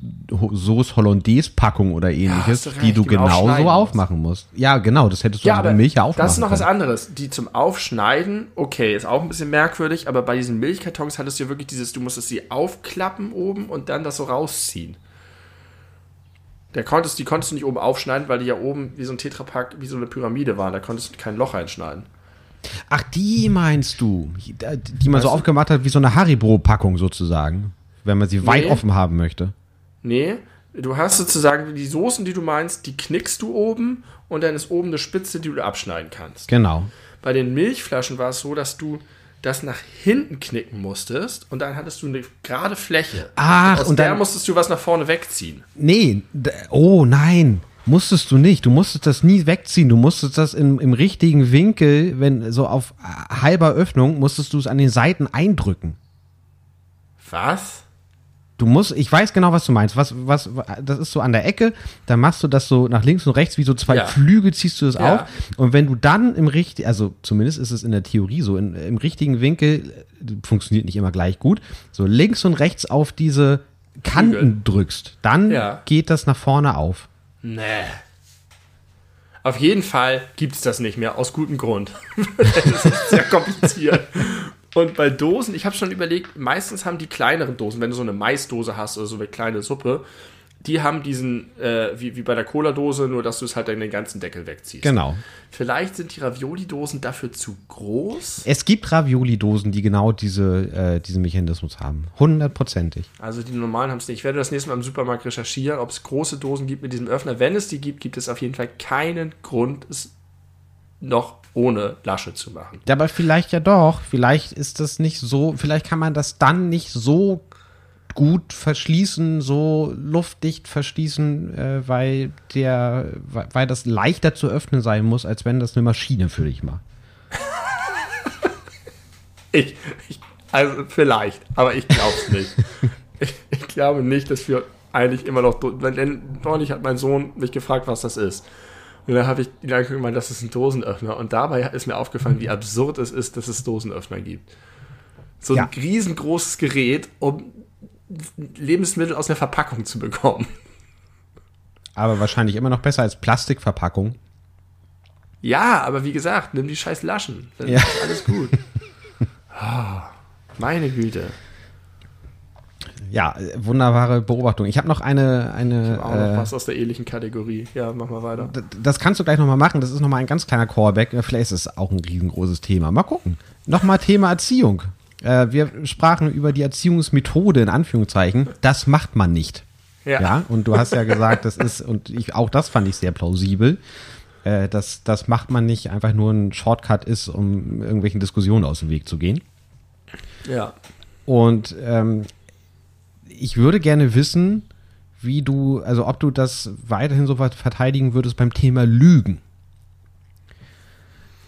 S1: Soße Hollandaise Packung oder ähnliches,
S2: hast du recht,
S1: die du genauso aufmachen musst. Ja, genau, das hättest du
S2: ja,
S1: mit Milch ja auch
S2: das ist noch was anderes. Die zum Aufschneiden, okay, ist auch ein bisschen merkwürdig, aber bei diesen Milchkartons hattest du ja wirklich dieses, du musstest sie aufklappen oben und dann das so rausziehen. Der konntest, die konntest du nicht oben aufschneiden, weil die ja oben wie so ein Tetrapack, wie so eine Pyramide waren. Da konntest du kein Loch reinschneiden.
S1: Ach, die meinst du, die man so
S2: Weißt
S1: aufgemacht hat wie so eine Haribo-Packung sozusagen, wenn man sie weit offen haben möchte.
S2: Nee, du hast sozusagen die Soßen, die du meinst, die knickst du oben und dann ist oben eine Spitze, die du abschneiden kannst.
S1: Genau.
S2: Bei den Milchflaschen war es so, dass du das nach hinten knicken musstest und dann hattest du eine gerade Fläche.
S1: Ach,
S2: Aus
S1: und
S2: der
S1: dann-
S2: musstest du was nach vorne wegziehen.
S1: Nee, oh nein, musstest du nicht. Du musstest das nie wegziehen. Du musstest das im, im richtigen Winkel, wenn so auf äh, halber Öffnung, musstest du es an den Seiten eindrücken.
S2: Was?
S1: Du musst, ich weiß genau, was du meinst. Was, was, das ist so an der Ecke, dann machst du das so nach links und rechts, wie so zwei
S2: Ja.
S1: Flügel ziehst du das
S2: Ja.
S1: auf. Und wenn du dann im richtigen, also zumindest ist es in der Theorie so, in, im richtigen Winkel, äh, funktioniert nicht immer gleich gut, so links und rechts auf diese Kanten
S2: Flügel.
S1: drückst, dann
S2: Ja.
S1: geht das nach vorne auf.
S2: Nee. Auf jeden Fall gibt es das nicht mehr, aus gutem Grund. das ist sehr kompliziert. Und bei Dosen, ich habe schon überlegt, meistens haben die kleineren Dosen, wenn du so eine Maisdose hast oder so eine kleine Suppe, die haben diesen, äh, wie, wie bei der Cola-Dose, nur dass du es halt dann den ganzen Deckel wegziehst.
S1: Genau.
S2: Vielleicht sind die Ravioli-Dosen dafür zu groß.
S1: Es gibt Ravioli-Dosen, die genau diese, äh, diesen Mechanismus haben. Hundertprozentig.
S2: Also die normalen haben es nicht. Ich werde das nächste Mal im Supermarkt recherchieren, ob es große Dosen gibt mit diesem Öffner. Wenn es die gibt, gibt es auf jeden Fall keinen Grund, es noch ohne Lasche zu machen.
S1: Ja, aber vielleicht ja doch. Vielleicht ist das nicht so, vielleicht kann man das dann nicht so gut verschließen, so luftdicht verschließen, äh, weil der, weil das leichter zu öffnen sein muss, als wenn das eine Maschine für dich macht.
S2: Ich, ich also vielleicht, aber ich glaube es nicht. ich, ich glaube nicht, dass wir eigentlich immer noch. Denn neulich hat mein Sohn mich gefragt, was das ist. Und dann habe ich ihn angeguckt und gemeint, das ist ein Dosenöffner. Und dabei ist mir aufgefallen, wie absurd es ist, dass es Dosenöffner gibt. So ein
S1: Ja.
S2: riesengroßes Gerät, um Lebensmittel aus einer Verpackung zu bekommen.
S1: Aber wahrscheinlich immer noch besser als Plastikverpackung.
S2: Ja, aber wie gesagt, nimm die scheiß Laschen. Dann
S1: Ja.
S2: ist alles gut. Ah, meine Güte.
S1: Ja, wunderbare Beobachtung. Ich habe noch eine, eine
S2: Auch noch
S1: äh,
S2: was aus der ähnlichen Kategorie. Ja, mach mal weiter.
S1: Das kannst du gleich nochmal machen. Das ist nochmal ein ganz kleiner Callback. Vielleicht ist es auch ein riesengroßes Thema. Mal gucken. Nochmal Thema Erziehung. Äh, wir sprachen über die Erziehungsmethode in Anführungszeichen. Das macht man nicht.
S2: Ja.
S1: Ja. Und du hast ja gesagt, das ist, und ich, auch das fand ich sehr plausibel, äh, dass das macht man nicht einfach nur ein Shortcut ist, um irgendwelchen Diskussionen aus dem Weg zu gehen.
S2: Ja.
S1: Und ähm, ich würde gerne wissen, wie du, also ob du das weiterhin so verteidigen würdest beim Thema Lügen.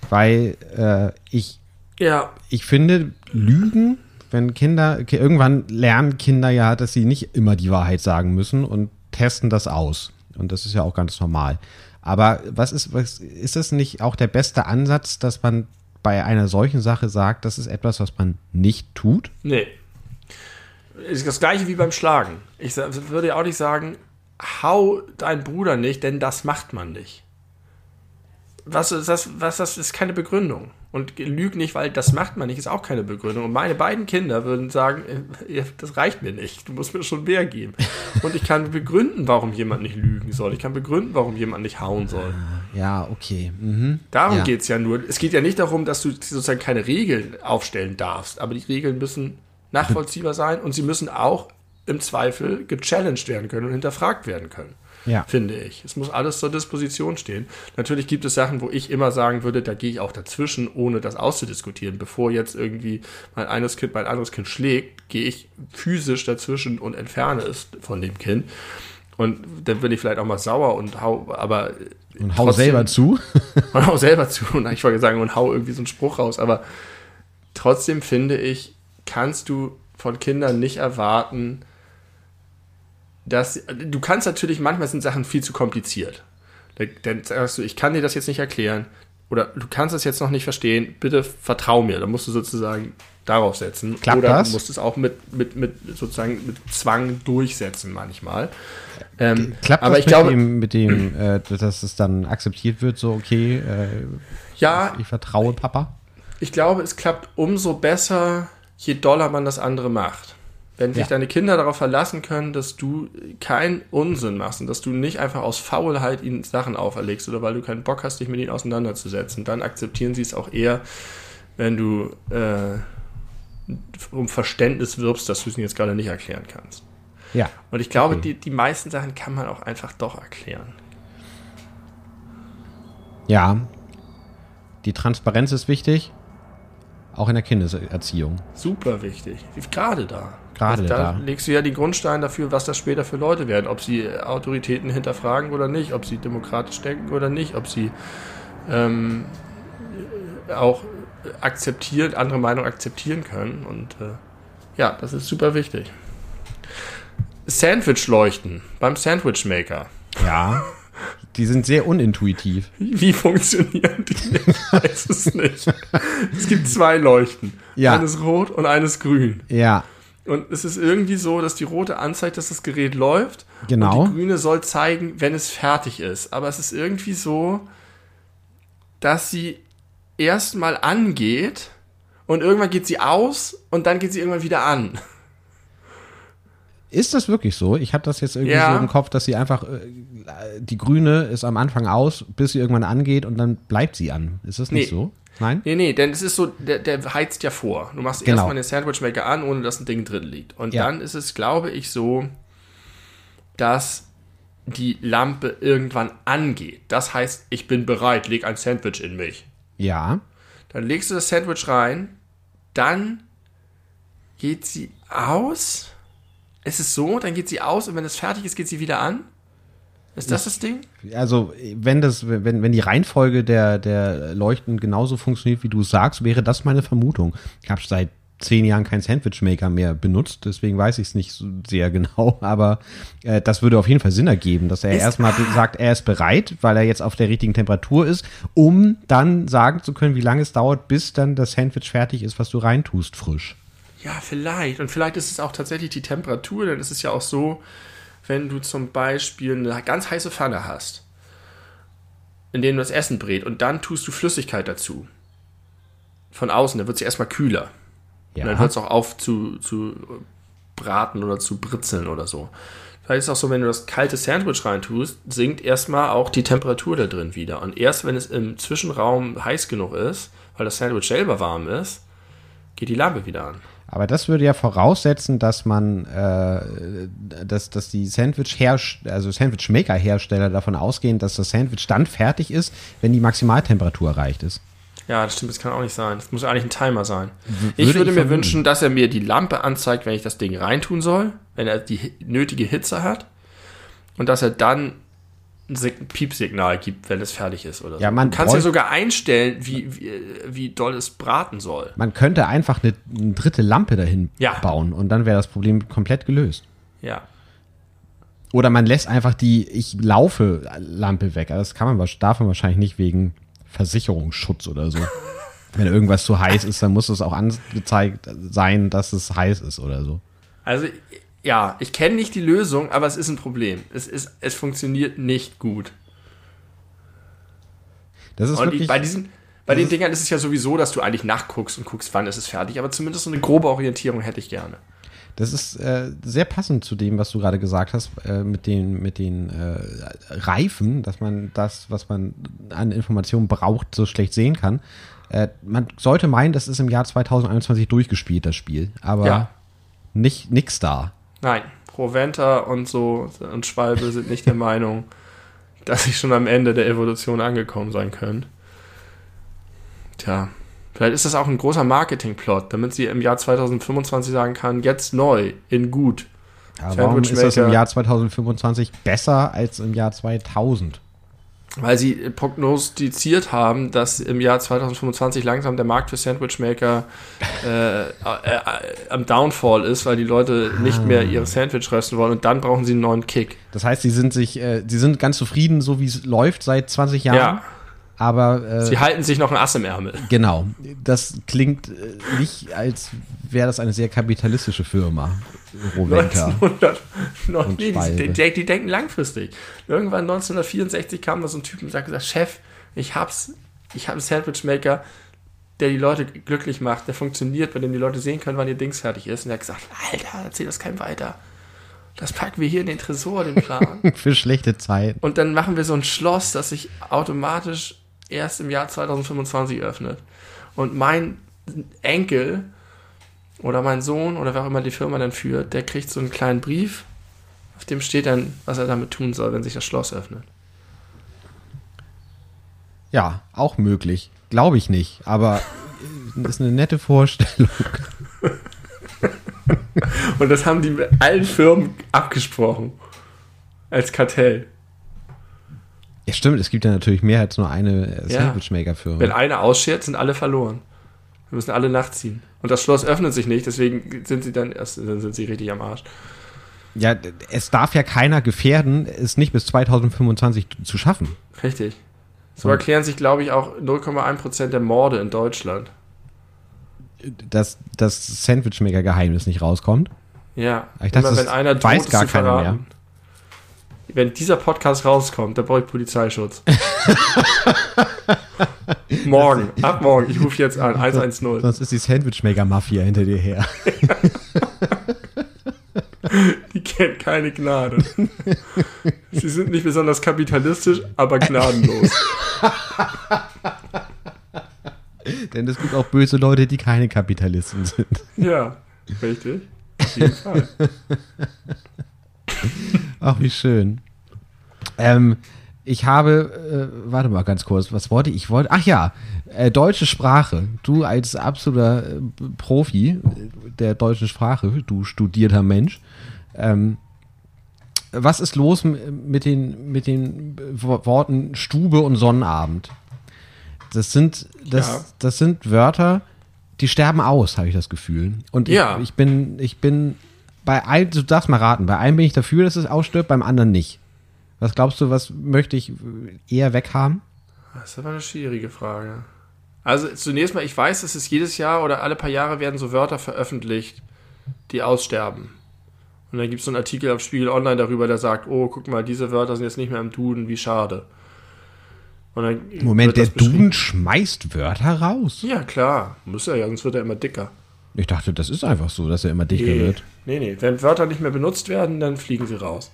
S1: weil äh, ich,
S2: Ja,
S1: ich finde, Lügen, wenn Kinder, ki- irgendwann lernen Kinder ja, dass sie nicht immer die Wahrheit sagen müssen und testen das aus. Und das ist ja auch ganz normal. Aber was ist, was, ist es nicht auch der beste Ansatz, dass man bei einer solchen Sache sagt, das ist etwas, was man nicht tut?
S2: nee. Ist das gleiche wie beim Schlagen. Ich würde ja auch nicht sagen, hau deinen Bruder nicht, denn das macht man nicht. Was ist das, was das ist keine Begründung. Und lüg nicht, weil das macht man nicht, ist auch keine Begründung. Und meine beiden Kinder würden sagen, äh, das reicht mir nicht, du musst mir schon mehr geben. Und ich kann begründen, warum jemand nicht lügen soll. Ich kann begründen, warum jemand nicht hauen soll.
S1: Ja, okay. Mhm.
S2: Darum
S1: Ja.
S2: geht's ja nur. Es geht ja nicht darum, dass du sozusagen keine Regeln aufstellen darfst, aber die Regeln müssen nachvollziehbar sein und sie müssen auch im Zweifel gechallenged werden können und hinterfragt werden können.
S1: Ja.
S2: Finde ich. Es muss alles zur Disposition stehen. Natürlich gibt es Sachen, wo ich immer sagen würde, da gehe ich auch dazwischen, ohne das auszudiskutieren. Bevor jetzt irgendwie mein eines Kind mein anderes Kind schlägt, gehe ich physisch dazwischen und entferne es von dem Kind. Und dann bin ich vielleicht auch mal sauer und hau, aber
S1: Und hau
S2: trotzdem-
S1: selber zu.
S2: und hau selber zu. Und ich wollte sagen, und hau irgendwie so einen Spruch raus. Aber trotzdem finde ich, kannst du von Kindern nicht erwarten, dass. Du kannst natürlich, manchmal sind Sachen viel zu kompliziert. Da- Dann sagst du, ich kann dir das jetzt nicht erklären. Oder du kannst das jetzt noch nicht verstehen, bitte vertrau mir. Da musst du sozusagen darauf setzen.
S1: Klappt
S2: Oder
S1: das?
S2: du musst es auch mit, mit, mit sozusagen mit Zwang durchsetzen manchmal. Ähm,
S1: Klappt
S2: aber
S1: das
S2: ich
S1: mit
S2: glaube,
S1: dem, mit dem äh, dass es dann akzeptiert wird, so, okay, äh,
S2: ja,
S1: ich vertraue Papa?
S2: Ich glaube, es klappt umso besser, je doller man das andere macht. Wenn sich
S1: Ja.
S2: deine Kinder darauf verlassen können, dass du keinen Unsinn machst und dass du nicht einfach aus Faulheit ihnen Sachen auferlegst oder weil du keinen Bock hast, dich mit ihnen auseinanderzusetzen, dann akzeptieren sie es auch eher, wenn du äh, um Verständnis wirbst, dass du es ihnen jetzt gerade nicht erklären kannst.
S1: Ja.
S2: Und ich glaube,
S1: Okay.
S2: die, die meisten Sachen kann man auch einfach doch erklären.
S1: Ja. Die Transparenz ist wichtig. Auch in der Kindeserziehung.
S2: Super wichtig. Gerade da.
S1: Gerade
S2: Also da.
S1: da.
S2: legst du ja den Grundstein dafür, was das später für Leute werden. Ob sie Autoritäten hinterfragen oder nicht, ob sie demokratisch denken oder nicht, ob sie ähm, auch akzeptieren, andere Meinungen akzeptieren können. Und äh, ja, das ist super wichtig. Sandwich-Leuchten beim Sandwich-Maker.
S1: Ja. Die sind sehr unintuitiv.
S2: Wie funktionieren die? Ich weiß es nicht. Es gibt zwei Leuchten.
S1: Ja.
S2: Eines rot und eines grün.
S1: Ja.
S2: Und es ist irgendwie so, dass die rote anzeigt, dass das Gerät läuft.
S1: Genau.
S2: Und die grüne soll zeigen, wenn es fertig ist. Aber es ist irgendwie so, dass sie erstmal angeht und irgendwann geht sie aus und dann geht sie irgendwann wieder an.
S1: Ist das wirklich so? Ich hatte das jetzt irgendwie
S2: Ja.
S1: so im Kopf, dass sie einfach, äh, die grüne ist am Anfang aus, bis sie irgendwann angeht und dann bleibt sie an. Ist das nicht
S2: Nee.
S1: so? Nein?
S2: Nee, nee, denn es ist so, der, der heizt ja vor. Du machst
S1: Genau.
S2: erstmal den Sandwichmaker an, ohne dass ein Ding drin liegt. Und
S1: Ja.
S2: dann ist es, glaube ich, so, dass die Lampe irgendwann angeht. Das heißt, ich bin bereit, leg ein Sandwich in mich.
S1: Ja.
S2: Dann legst du das Sandwich rein, dann geht sie aus. Es ist so, dann geht sie aus und wenn es fertig ist, geht sie wieder an. Ist das das Ding?
S1: Also, wenn das, wenn, wenn die Reihenfolge der, der Leuchten genauso funktioniert, wie du es sagst, wäre das meine Vermutung. Ich habe seit zehn Jahren keinen Sandwichmaker mehr benutzt, deswegen weiß ich es nicht so sehr genau, aber äh, das würde auf jeden Fall Sinn ergeben, dass er
S2: Ist-
S1: erstmal sagt, er ist bereit, weil er jetzt auf der richtigen Temperatur ist, um dann sagen zu können, wie lange es dauert, bis dann das Sandwich fertig ist, was du reintust, frisch.
S2: Ja, vielleicht. Und vielleicht ist es auch tatsächlich die Temperatur, denn es ist ja auch so, wenn du zum Beispiel eine ganz heiße Pfanne hast, in der du das Essen brät und dann tust du Flüssigkeit dazu. Von außen, dann wird sie erstmal kühler. Und dann hört es auch auf zu, zu braten oder zu britzeln oder so. Vielleicht ist es auch so, wenn du das kalte Sandwich reintust, sinkt erstmal auch die Temperatur da drin wieder. Und erst wenn es im Zwischenraum heiß genug ist, weil das Sandwich selber warm ist, geht die Lampe wieder an.
S1: Aber das würde ja voraussetzen, dass man, äh, dass, dass die Sandwich also Sandwich-Maker Hersteller davon ausgehen, dass das Sandwich dann fertig ist, wenn die Maximaltemperatur erreicht ist.
S2: Ja, das stimmt, das kann auch nicht sein. Das muss eigentlich ein Timer sein.
S1: würde
S2: ich würde
S1: ich
S2: mir wünschen, dass er mir die Lampe anzeigt, wenn ich das Ding reintun soll, wenn er die nötige Hitze hat. Und dass er dann ein Piepsignal gibt, wenn es fertig ist oder so.
S1: Ja, man
S2: du kannst ja sogar einstellen, wie, wie, wie doll es braten soll.
S1: Man könnte einfach eine, eine dritte Lampe dahin
S2: Ja.
S1: bauen und dann wäre das Problem komplett gelöst.
S2: Ja.
S1: Oder man lässt einfach die Ich laufe Lampe weg. Also Das kann man, darf man wahrscheinlich nicht wegen Versicherungsschutz oder so. Wenn irgendwas zu heiß ist, dann muss es auch angezeigt sein, dass es heiß ist oder so.
S2: Also, ja, ich kenne nicht die Lösung, aber es ist ein Problem. Es, ist, es funktioniert nicht gut.
S1: Das ist
S2: Und
S1: wirklich.
S2: ich, bei diesen, bei den Dingern ist es ja sowieso, dass du eigentlich nachguckst und guckst, wann ist es fertig. Aber zumindest so eine grobe Orientierung hätte ich gerne.
S1: Das ist äh, sehr passend zu dem, was du gerade gesagt hast, äh, mit den, mit den äh, Reifen, dass man das, was man an Informationen braucht, so schlecht sehen kann. Äh, man sollte meinen, das ist im Jahr 2021 durchgespielt, das Spiel. Aber
S2: Ja.
S1: nicht nix da.
S2: Nein, Proventa und so und Schwalbe sind nicht der Meinung, dass sie schon am Ende der Evolution angekommen sein können. Tja, vielleicht ist das auch ein großer Marketingplot, damit sie im Jahr 2025 sagen kann, jetzt neu, in gut.
S1: Aber warum ist das im. Jahr 2025 besser als im Jahr 2000?
S2: Weil sie prognostiziert haben, dass im Jahr 2025 langsam der Markt für Sandwichmaker äh, äh, äh, am Downfall ist, weil die Leute nicht mehr ihre Sandwich rösten wollen und dann brauchen sie einen neuen Kick.
S1: Das heißt, sie sind sich, äh, sie sind ganz zufrieden, so wie es läuft seit 20 Jahren.
S2: Ja,
S1: Aber äh,
S2: sie halten sich noch ein Ass im Ärmel.
S1: Genau. Das klingt äh, nicht, als wäre das eine sehr kapitalistische Firma. Roventa.
S2: 1900, noch,
S1: Und
S2: nee, die, die, die denken langfristig. Irgendwann 1964 kam da so ein Typ und hat gesagt, Chef, ich hab's, ich habe einen Sandwichmaker, der die Leute glücklich macht, der funktioniert, bei dem die Leute sehen können, wann ihr Dings fertig ist. Und er hat gesagt, Alter, erzähl das keinem weiter. Das packen wir hier in den Tresor, den Plan.
S1: Für schlechte Zeiten.
S2: Und dann machen wir so ein Schloss, das sich automatisch erst im Jahr 2025 öffnet. Und mein Enkel oder mein Sohn oder wer auch immer die Firma dann führt, der kriegt so einen kleinen Brief, auf dem steht dann, was er damit tun soll, wenn sich das Schloss öffnet.
S1: Ja, auch möglich. Glaube ich nicht. Aber äh, ist eine nette Vorstellung.
S2: Und das haben die mit allen Firmen abgesprochen. Als Kartell.
S1: Ja, stimmt. Es gibt ja natürlich mehr als nur eine äh. Sandwichmaker-Firma.
S2: Wenn einer ausschert, sind alle verloren. Wir müssen alle nachziehen. Und das Schloss öffnet sich nicht, deswegen sind sie dann erst, dann sind sie richtig am Arsch.
S1: Ja, es darf ja keiner gefährden, es nicht bis 2025 zu schaffen.
S2: Richtig. So erklären sich, glaube ich, auch 0,1% der Morde in Deutschland.
S1: Dass das Sandwichmaker-Geheimnis nicht rauskommt.
S2: Ja,
S1: Ich dachte,
S2: immer
S1: das
S2: wenn einer
S1: weiß
S2: es
S1: gar keiner
S2: verraten. Wenn dieser Podcast rauskommt, dann brauche ich Polizeischutz. morgen, ab morgen, ich rufe jetzt an, 110.
S1: Sonst ist die Sandwichmaker-Mafia hinter dir her.
S2: Die kennt keine Gnade. Sie sind nicht besonders kapitalistisch, aber gnadenlos.
S1: Denn es gibt auch böse Leute, die keine Kapitalisten sind.
S2: Ja, richtig. Auf jeden Fall.
S1: Ach, wie schön. Ähm, ich habe, äh, warte mal ganz kurz, was wollte ich? Ich wollte, ach ja, äh, deutsche Sprache. Du als absoluter äh, Profi äh, der deutschen Sprache, du studierter Mensch. Ähm, was ist los mit den, mit den Wo- Worten Stube und Sonnenabend? Das sind, das,
S2: Ja.
S1: das sind Wörter, die sterben aus, habe ich das Gefühl. Und ich,
S2: Ja.
S1: ich bin, ich bin bei einem, du darfst mal raten, bei einem bin ich dafür, dass es ausstirbt, beim anderen nicht. Was glaubst du, was möchte ich eher weghaben?
S2: Das ist aber eine schwierige Frage. Also zunächst mal, ich weiß, dass es jedes Jahr oder alle paar Jahre werden so Wörter veröffentlicht, die aussterben. Und dann gibt es so einen Artikel auf Spiegel Online darüber, der sagt, oh, guck mal, diese Wörter sind jetzt nicht mehr im Duden, wie schade.
S1: Moment, der. Duden schmeißt Wörter raus.
S2: Ja, klar. Muss er ja, sonst wird er immer dicker.
S1: Ich dachte, das ist einfach so, dass er immer dichter
S2: Nee,
S1: wird.
S2: Nee, nee. Wenn Wörter nicht mehr benutzt werden, dann fliegen sie raus.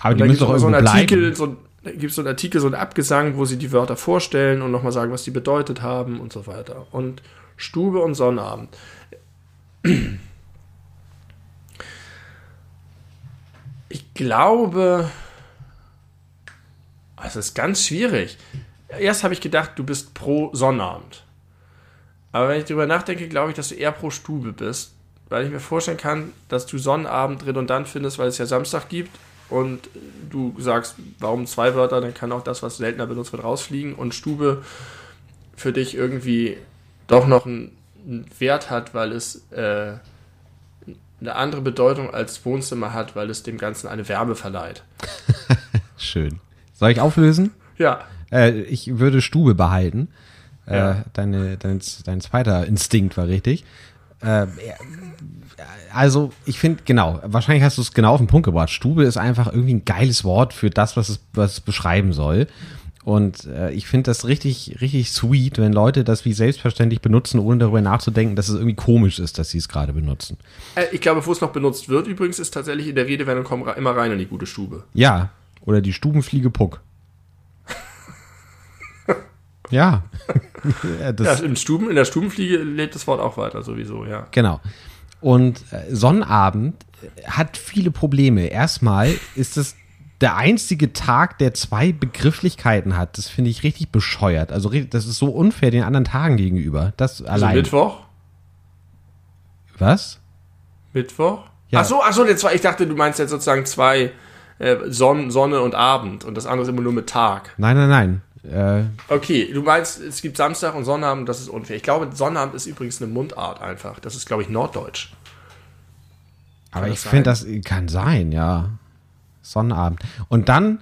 S1: Aber
S2: Und
S1: die
S2: dann
S1: müssen
S2: gibt
S1: doch
S2: es so einen Artikel, so, da gibt es so einen Artikel, so einen Abgesang, wo sie die Wörter vorstellen und nochmal sagen, was die bedeutet haben und so weiter. Und Stube und Sonnabend. Ich glaube, es ist ganz schwierig. Erst habe ich gedacht, du bist pro Sonnabend. Aber wenn ich darüber nachdenke, glaube ich, dass du eher pro Stube bist. Weil ich mir vorstellen kann, dass du Sonnabend redundant findest, weil es ja Samstag gibt und du sagst, warum zwei Wörter, dann kann auch das, was seltener benutzt wird, rausfliegen und Stube für dich irgendwie doch noch einen, einen Wert hat, weil es äh, eine andere Bedeutung als Wohnzimmer hat, weil es dem Ganzen eine Wärme verleiht.
S1: Schön. Soll ich auflösen?
S2: Ja.
S1: Äh, ich würde Stube behalten. Äh,
S2: Ja.
S1: deine, dein, dein zweiter Instinkt war richtig. Äh, also, ich finde, genau, wahrscheinlich hast du es genau auf den Punkt gebracht. Stube ist einfach irgendwie ein geiles Wort für das, was es, was es beschreiben soll. Und äh, ich finde das richtig, richtig sweet, wenn Leute das wie selbstverständlich benutzen, ohne darüber nachzudenken, dass es irgendwie komisch ist, dass sie es gerade benutzen.
S2: Äh, ich glaube, wo es noch benutzt wird übrigens, ist tatsächlich in der Redewendung, komm ra- immer rein in die gute Stube.
S1: Ja, oder die Stubenfliege Puck. ja. Das,
S2: Ja, in, Stuben, in der Stubenfliege lebt das Wort auch weiter, sowieso, ja.
S1: Genau. Und äh, Sonnabend äh, hat viele Probleme. Erstmal ist es der einzige Tag, der zwei Begrifflichkeiten hat. Das finde ich richtig bescheuert. Also das ist so unfair den anderen Tagen gegenüber. Das
S2: Also
S1: allein.
S2: Mittwoch?
S1: Was?
S2: Mittwoch?
S1: Ja.
S2: Ach so, ach so, ich dachte, du meinst jetzt sozusagen zwei äh, Sonn, Sonne und Abend und das andere ist immer nur mit Tag.
S1: Nein, nein, nein. Äh,
S2: Okay, du meinst, es gibt Samstag und Sonnabend, das ist unfair. Ich glaube, Sonnabend ist übrigens eine Mundart einfach. Das ist, glaube ich, Norddeutsch.
S1: aber
S2: Kann
S1: ich
S2: das
S1: finde, das kann sein, ja. Sonnabend. Und dann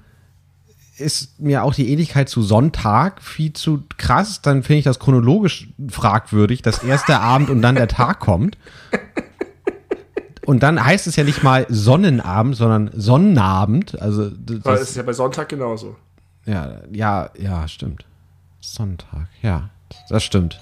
S1: ist mir auch die Ähnlichkeit zu Sonntag viel zu krass. Dann finde ich das chronologisch fragwürdig, dass erst der Abend und dann der Tag kommt. Und dann heißt es ja nicht mal Sonnenabend, sondern Sonnenabend. Also das,
S2: es ist ja bei Sonntag genauso.
S1: Ja, ja, ja, stimmt. Sonntag, ja, das stimmt.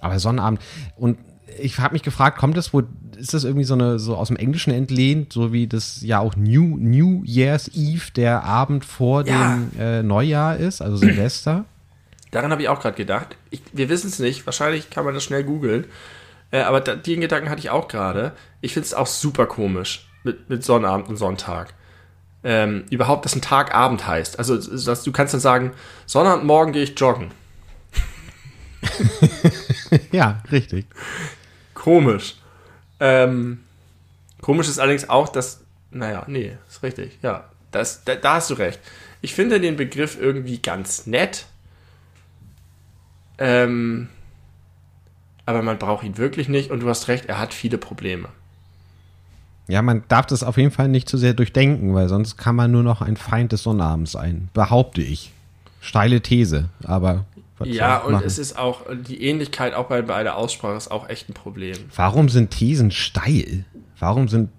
S1: Aber Sonnabend und ich habe mich gefragt, kommt das wohl, ist das irgendwie so eine so aus dem Englischen entlehnt, so wie das ja auch New New Year's Eve der Abend vor
S2: Ja.
S1: dem äh, Neujahr ist, also Silvester?
S2: Daran habe ich auch gerade gedacht. Ich, wir wissen es nicht. Wahrscheinlich kann man das schnell googeln. Äh, aber da, den Gedanken hatte ich auch gerade. Ich finde es auch super komisch mit, mit Sonnabend und Sonntag. Ähm, überhaupt, dass ein Tag Abend heißt. Also dass du kannst dann sagen, Sonnabend morgen gehe ich joggen.
S1: ja, richtig.
S2: Komisch. Ähm, komisch ist allerdings auch, dass, naja, nee, ist richtig, ja. Das, da, da hast du recht. Ich finde den Begriff irgendwie ganz nett. Ähm, aber man braucht ihn wirklich nicht und du hast recht, er hat viele Probleme.
S1: Ja, man darf das auf jeden Fall nicht zu sehr durchdenken, weil sonst kann man nur noch ein Feind des Sonnabends sein, behaupte ich. Steile These, aber
S2: Ja, und
S1: machen?
S2: es ist auch, die Ähnlichkeit auch bei, bei der Aussprache ist auch echt ein Problem.
S1: Warum sind Thesen steil? Warum sind.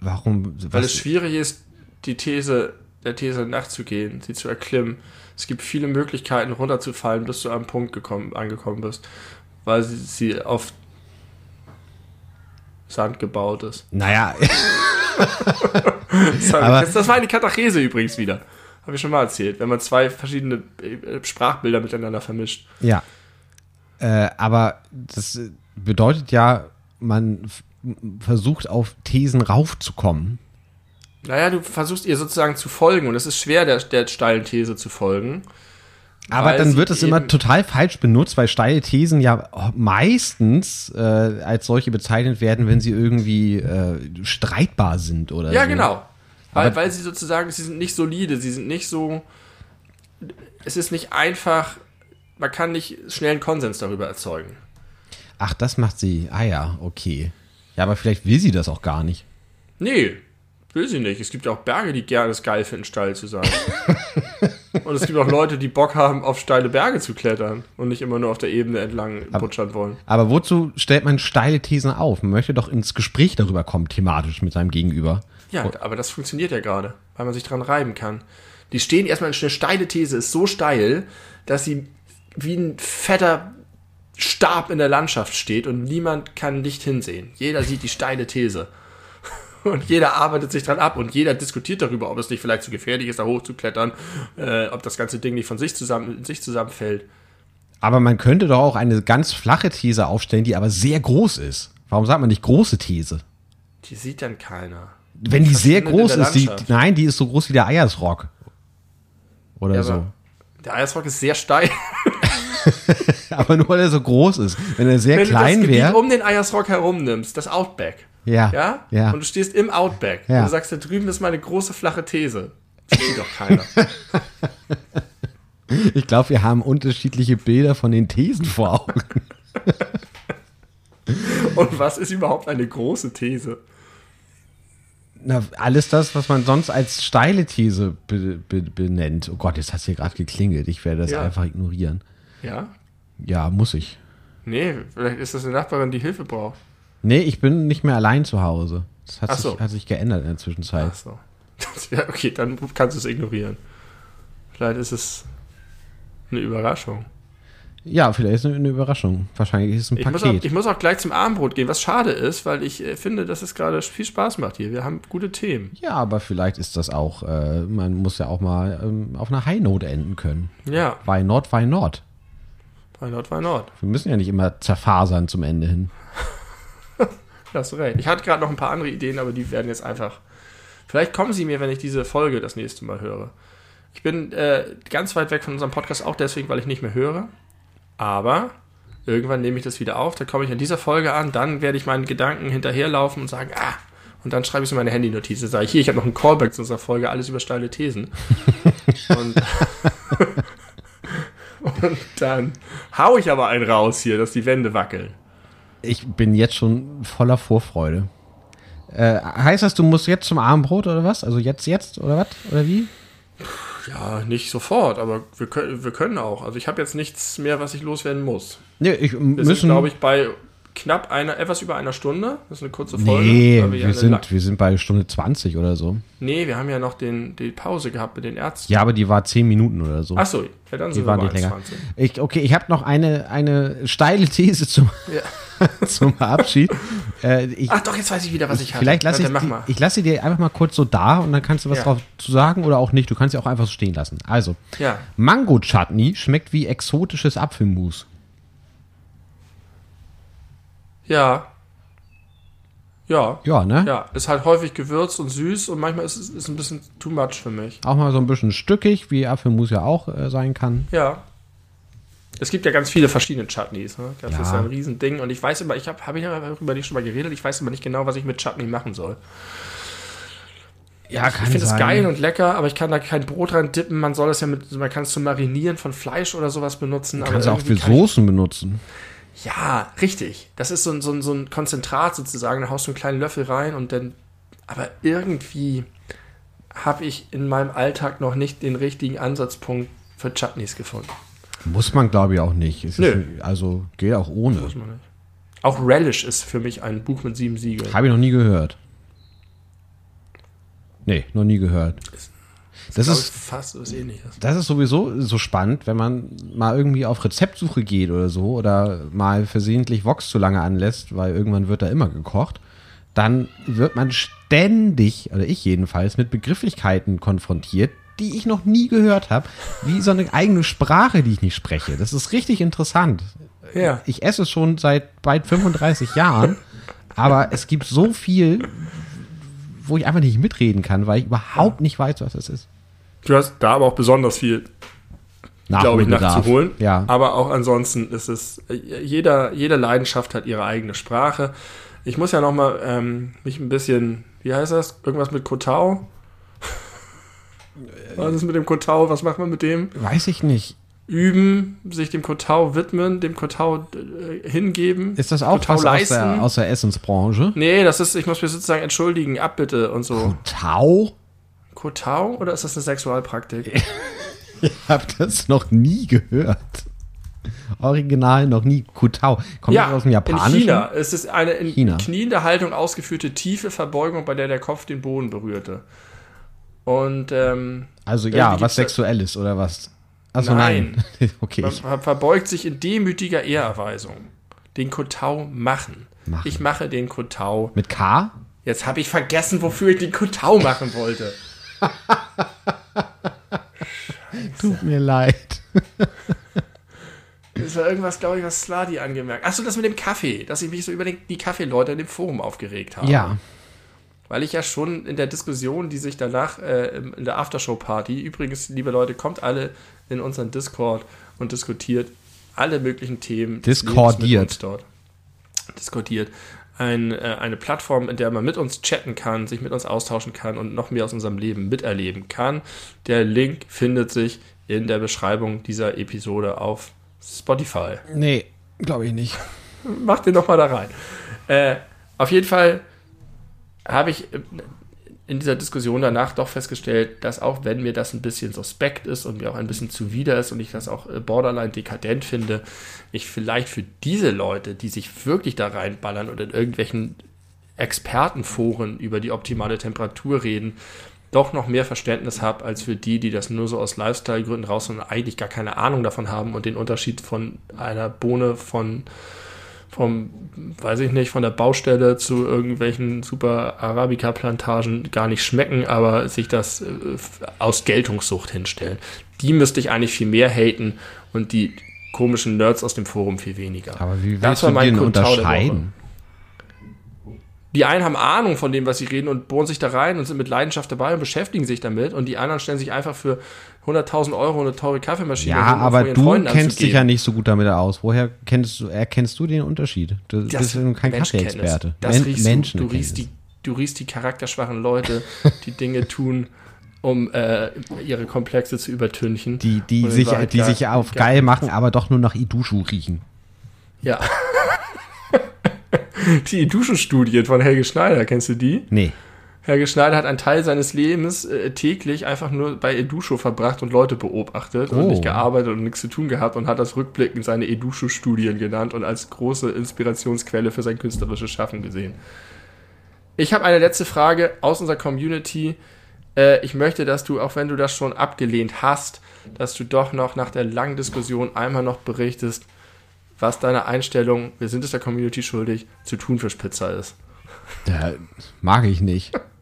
S1: Warum.
S2: Weil es schwierig ist, die These, der These nachzugehen, sie zu erklimmen. Es gibt viele Möglichkeiten, runterzufallen, bis du am Punkt gekommen, angekommen bist, weil sie, sie auf Sand gebaut ist.
S1: naja,
S2: Das, das, war eine Katachese übrigens wieder. Habe ich schon mal erzählt, wenn man zwei verschiedene äh, Sprachbilder miteinander vermischt.
S1: ja. Äh, aber das bedeutet ja, man versucht auf Thesen raufzukommen.
S2: Naja, du versuchst ihr sozusagen zu folgen und es ist schwer, der, der steilen These zu folgen.
S1: Aber dann wird es immer total falsch benutzt, weil steile Thesen ja meistens äh, als solche bezeichnet werden, wenn sie irgendwie äh, streitbar sind oder
S2: Ja,
S1: so.
S2: genau. Weil, weil sie sozusagen, sie sind nicht solide, sie sind nicht so. Es ist nicht einfach, man kann nicht schnell einen Konsens darüber erzeugen.
S1: Ach, das macht sie. Ah ja, okay. Ja, aber vielleicht will sie das auch gar nicht.
S2: Nee, will sie nicht. Es gibt ja auch Berge, die gerne es geil finden, steil zu sein. und es gibt auch Leute, die Bock haben, auf steile Berge zu klettern und nicht immer nur auf der Ebene entlang butschern wollen.
S1: Aber wozu stellt man steile Thesen auf? Man möchte doch ins Gespräch darüber kommen, thematisch mit seinem Gegenüber.
S2: Ja, aber das funktioniert ja gerade, weil man sich dran reiben kann. Die stehen erstmal, eine steile These ist so steil, dass sie wie ein fetter Stab in der Landschaft steht und niemand kann nicht hinsehen. Jeder sieht die steile These. Und jeder arbeitet sich dran ab und jeder diskutiert darüber, ob es nicht vielleicht zu gefährlich ist, da hochzuklettern, äh, ob das ganze Ding nicht von sich zusammen, in sich zusammenfällt.
S1: Aber man könnte doch auch eine ganz flache These aufstellen, die aber sehr groß ist. Warum sagt man nicht große These?
S2: Die sieht dann keiner.
S1: Wenn die sehr groß ist, die, nein, die ist so groß wie der Eiersrock. Oder
S2: Ja,
S1: so.
S2: der Eisrock ist sehr steil.
S1: Aber nur weil er so groß ist. Wenn er sehr
S2: Wenn du das
S1: klein
S2: Gebiet
S1: wäre.
S2: um den Eiersrock herum nimmst, das Outback,
S1: Ja.
S2: Ja?
S1: Ja.
S2: Und du stehst im Outback.
S1: Ja.
S2: Und du sagst, da drüben ist meine große flache These. Versteht doch keiner.
S1: Ich glaube, wir haben unterschiedliche Bilder von den Thesen vor Augen.
S2: Und was ist überhaupt eine große These?
S1: Na, alles das, was man sonst als steile These be be benennt. Oh Gott, jetzt hast du hier gerade geklingelt. Ich werde das
S2: Ja.
S1: einfach ignorieren.
S2: Ja?
S1: Ja, muss ich.
S2: Nee, vielleicht ist das eine Nachbarin, die Hilfe braucht.
S1: Nee, ich bin nicht mehr allein zu Hause. Das hat,
S2: Ach so.
S1: sich, hat sich geändert in der Zwischenzeit.
S2: Ach so. Ja, okay, dann kannst du es ignorieren. Vielleicht ist es eine Überraschung.
S1: Ja, vielleicht ist es eine Überraschung. Wahrscheinlich ist es ein
S2: Ich muss, auch,
S1: Paket.
S2: ich muss auch gleich zum Abendbrot gehen, was schade ist, weil ich äh, finde, dass es gerade viel Spaß macht hier. Wir haben gute Themen.
S1: ja, aber vielleicht ist das auch, äh, man muss ja auch mal ähm, auf einer High Note enden können.
S2: Ja,
S1: Why not, why not?
S2: why not, why not?
S1: Wir müssen ja nicht immer zerfasern zum Ende hin.
S2: Da hast du recht. Ich hatte gerade noch ein paar andere Ideen, aber die werden jetzt einfach. Vielleicht kommen sie mir, wenn ich diese Folge das nächste Mal höre. Ich bin äh, ganz weit weg von unserem Podcast, auch deswegen, weil ich nicht mehr höre. Aber irgendwann nehme ich das wieder auf, dann komme ich an dieser Folge an, dann werde ich meinen Gedanken hinterherlaufen und sagen, ah, und dann schreibe ich so meine Handynotiz. Dann sage ich, hier, ich habe noch einen Callback zu unserer Folge, alles über steile Thesen. und, und dann hau ich aber einen raus hier, dass die Wände wackeln.
S1: Ich bin jetzt schon voller Vorfreude. Äh, heißt das, du musst jetzt zum Abendbrot oder was? Also jetzt, jetzt oder was? Oder wie?
S2: Ja, nicht sofort, aber wir können, wir können auch. Also ich habe jetzt nichts mehr, was ich loswerden muss.
S1: Nee, ich
S2: Wir
S1: müssen.
S2: glaube ich, bei knapp einer, etwas über einer Stunde. Das ist eine kurze Folge.
S1: nee, wir,
S2: ja eine
S1: sind, wir sind bei Stunde 20 oder so.
S2: nee, wir haben ja noch den, die Pause gehabt mit den Ärzten.
S1: Ja, aber die war 10 Minuten oder so.
S2: Achso, ja, dann
S1: die
S2: sind
S1: war
S2: wir
S1: nicht
S2: bei
S1: länger.
S2: 1,20.
S1: Ich, okay, ich habe noch eine, eine steile These zum, zum Abschied. Äh, ich,
S2: Ach doch, jetzt weiß ich wieder, was ich hatte.
S1: vielleicht lasse
S2: Ja,
S1: ich, die-
S2: mal.
S1: ich lasse sie dir einfach mal kurz so da und dann kannst du was
S2: Ja.
S1: drauf zu sagen oder auch nicht. Du kannst sie auch einfach so stehen lassen. Also,
S2: Ja,
S1: Mango-Chutney schmeckt wie exotisches Apfelmus.
S2: Ja. Ja.
S1: Ja, ne?
S2: Ja, ist halt häufig gewürzt und süß und manchmal ist es ist ein bisschen too much für mich.
S1: Auch mal so ein bisschen stückig, wie Apfelmus ja auch äh, sein kann.
S2: Ja. Es gibt ja ganz viele verschiedene Chutneys. Ne? Das
S1: Ja.
S2: ist ja ein Riesending. Und ich weiß immer, ich habe hab ich darüber nicht schon mal geredet, ich weiß immer nicht genau, was ich mit Chutney machen soll.
S1: Ja,
S2: ich finde es geil und lecker, aber ich kann da kein Brot rein dippen. Man soll es ja mit, man kann es zum Marinieren von Fleisch oder sowas benutzen. aber
S1: Kannst du auch für
S2: kann ich-
S1: Soßen benutzen.
S2: Ja, richtig. Das ist so ein, so, ein, so ein Konzentrat sozusagen. Da haust du einen kleinen Löffel rein und dann. Aber irgendwie habe ich in meinem Alltag noch nicht den richtigen Ansatzpunkt für Chutneys gefunden.
S1: Muss man, glaube ich, auch nicht. Es
S2: Nö.
S1: Ist, also geht auch ohne.
S2: Muss man nicht. Auch Relish ist für mich ein Buch mit sieben Siegeln.
S1: Habe ich noch nie gehört. Nee, noch nie gehört. Das ist,
S2: fast was ähnliches.
S1: das ist sowieso so spannend, wenn man mal irgendwie auf Rezeptsuche geht oder so oder mal versehentlich Vox zu lange anlässt, weil irgendwann wird da immer gekocht. Dann wird man ständig, oder ich jedenfalls, mit Begrifflichkeiten konfrontiert, die ich noch nie gehört habe, wie so eine eigene Sprache, die ich nicht spreche. Das ist richtig interessant.
S2: Ja.
S1: Ich esse es schon seit bald 35 Jahren, aber es gibt so viel, wo ich einfach nicht mitreden kann, weil ich überhaupt nicht weiß, was es ist.
S2: Du hast da aber auch besonders viel, glaube ich, nachzuholen.
S1: Ja.
S2: Aber auch ansonsten ist es, jeder, jede Leidenschaft hat ihre eigene Sprache. Ich muss ja noch mal ähm, mich ein bisschen, wie heißt das? Irgendwas mit Kotau? Was ist mit dem Kotau? Was macht man mit dem?
S1: Weiß ich nicht.
S2: Üben, sich dem Kotau widmen, dem Kotau äh, hingeben.
S1: Ist das auch
S2: Kotau
S1: was aus der, aus der Essensbranche?
S2: Nee, das ist, ich muss mir sozusagen entschuldigen, Abbitte und so.
S1: Tau?
S2: Kotau oder ist das eine Sexualpraktik?
S1: Ich habe das noch nie gehört. Original noch nie. Kutau. Kommt das aus dem Japanischen?
S2: in China. Es ist eine in
S1: China.
S2: kniender Haltung ausgeführte tiefe Verbeugung, bei der der Kopf den Boden berührte. Und ähm,
S1: Also
S2: Irgendwie
S1: ja, was Sexuelles oder was? Achso, nein.
S2: Nein.
S1: okay.
S2: man verbeugt sich in demütiger Ehrerweisung. Den Kotau machen.
S1: Machen.
S2: Ich mache den Kotau.
S1: mit K?
S2: Jetzt habe ich vergessen, wofür ich den Kotau machen wollte.
S1: Tut mir leid.
S2: Das war irgendwas, glaube ich, was Sladi angemerkt. Achso, das mit dem Kaffee, dass ich mich so über den, die Kaffeeleute in dem Forum aufgeregt habe.
S1: Ja.
S2: Weil ich ja schon in der Diskussion, die sich danach äh, in der Aftershow-Party, übrigens, liebe Leute, kommt alle in unseren Discord und diskutiert alle möglichen Themen. uns Dort. Diskutiert. Ein, äh, eine Plattform, in der man mit uns chatten kann, sich mit uns austauschen kann und noch mehr aus unserem Leben miterleben kann. Der Link findet sich in der Beschreibung dieser Episode auf Spotify.
S1: Nee, glaube ich nicht.
S2: Mach den doch mal da rein. Äh, auf jeden Fall habe ich in dieser Diskussion danach doch festgestellt, dass auch wenn mir das ein bisschen suspekt ist und mir auch ein bisschen zuwider ist und ich das auch äh, borderline dekadent finde, ich vielleicht für diese Leute, die sich wirklich da reinballern und in irgendwelchen Expertenforen über die optimale Temperatur reden, doch noch mehr Verständnis habe als für die, die das nur so aus Lifestyle-Gründen raus und eigentlich gar keine Ahnung davon haben und den Unterschied von einer Bohne von vom, weiß ich nicht, von der Baustelle zu irgendwelchen super Arabica-Plantagen gar nicht schmecken, aber sich das äh, aus Geltungssucht hinstellen. Die müsste ich eigentlich viel mehr haten und die komischen Nerds aus dem Forum viel weniger.
S1: Aber wie willst du den unterscheiden?
S2: Die einen haben Ahnung von dem, was sie reden und bohren sich da rein und sind mit Leidenschaft dabei und beschäftigen sich damit und die anderen stellen sich einfach für 100.000 Euro eine teure Kaffeemaschine.
S1: Ja, hin, aber du Freunden kennst dich ja nicht so gut damit aus. Woher kennst du, erkennst du den Unterschied? Du das bist ja kein Kaffeeexperte.
S2: Das Men Menschen du, du riechst die, du riechst die charakterschwachen Leute, die Dinge tun, um äh, ihre Komplexe zu übertünchen.
S1: Die, die sich, die sich auf geil machen, aber doch nur nach Idushu riechen.
S2: Ja. die Duschenstudien von Helge Schneider, kennst du die?
S1: Nee.
S2: Helge Schneider hat einen Teil seines Lebens äh, täglich einfach nur bei Edusho verbracht und Leute beobachtet oh. und nicht gearbeitet und nichts zu tun gehabt und hat das rückblickend seine Edusho-Studien genannt und als große Inspirationsquelle für sein künstlerisches Schaffen gesehen. Ich habe eine letzte Frage aus unserer Community. Äh, ich möchte, dass du, auch wenn du das schon abgelehnt hast, dass du doch noch nach der langen Diskussion einmal noch berichtest, was deine Einstellung, wir sind es der Community schuldig, zu Thunfischpizza ist.
S1: Ja, mag ich nicht.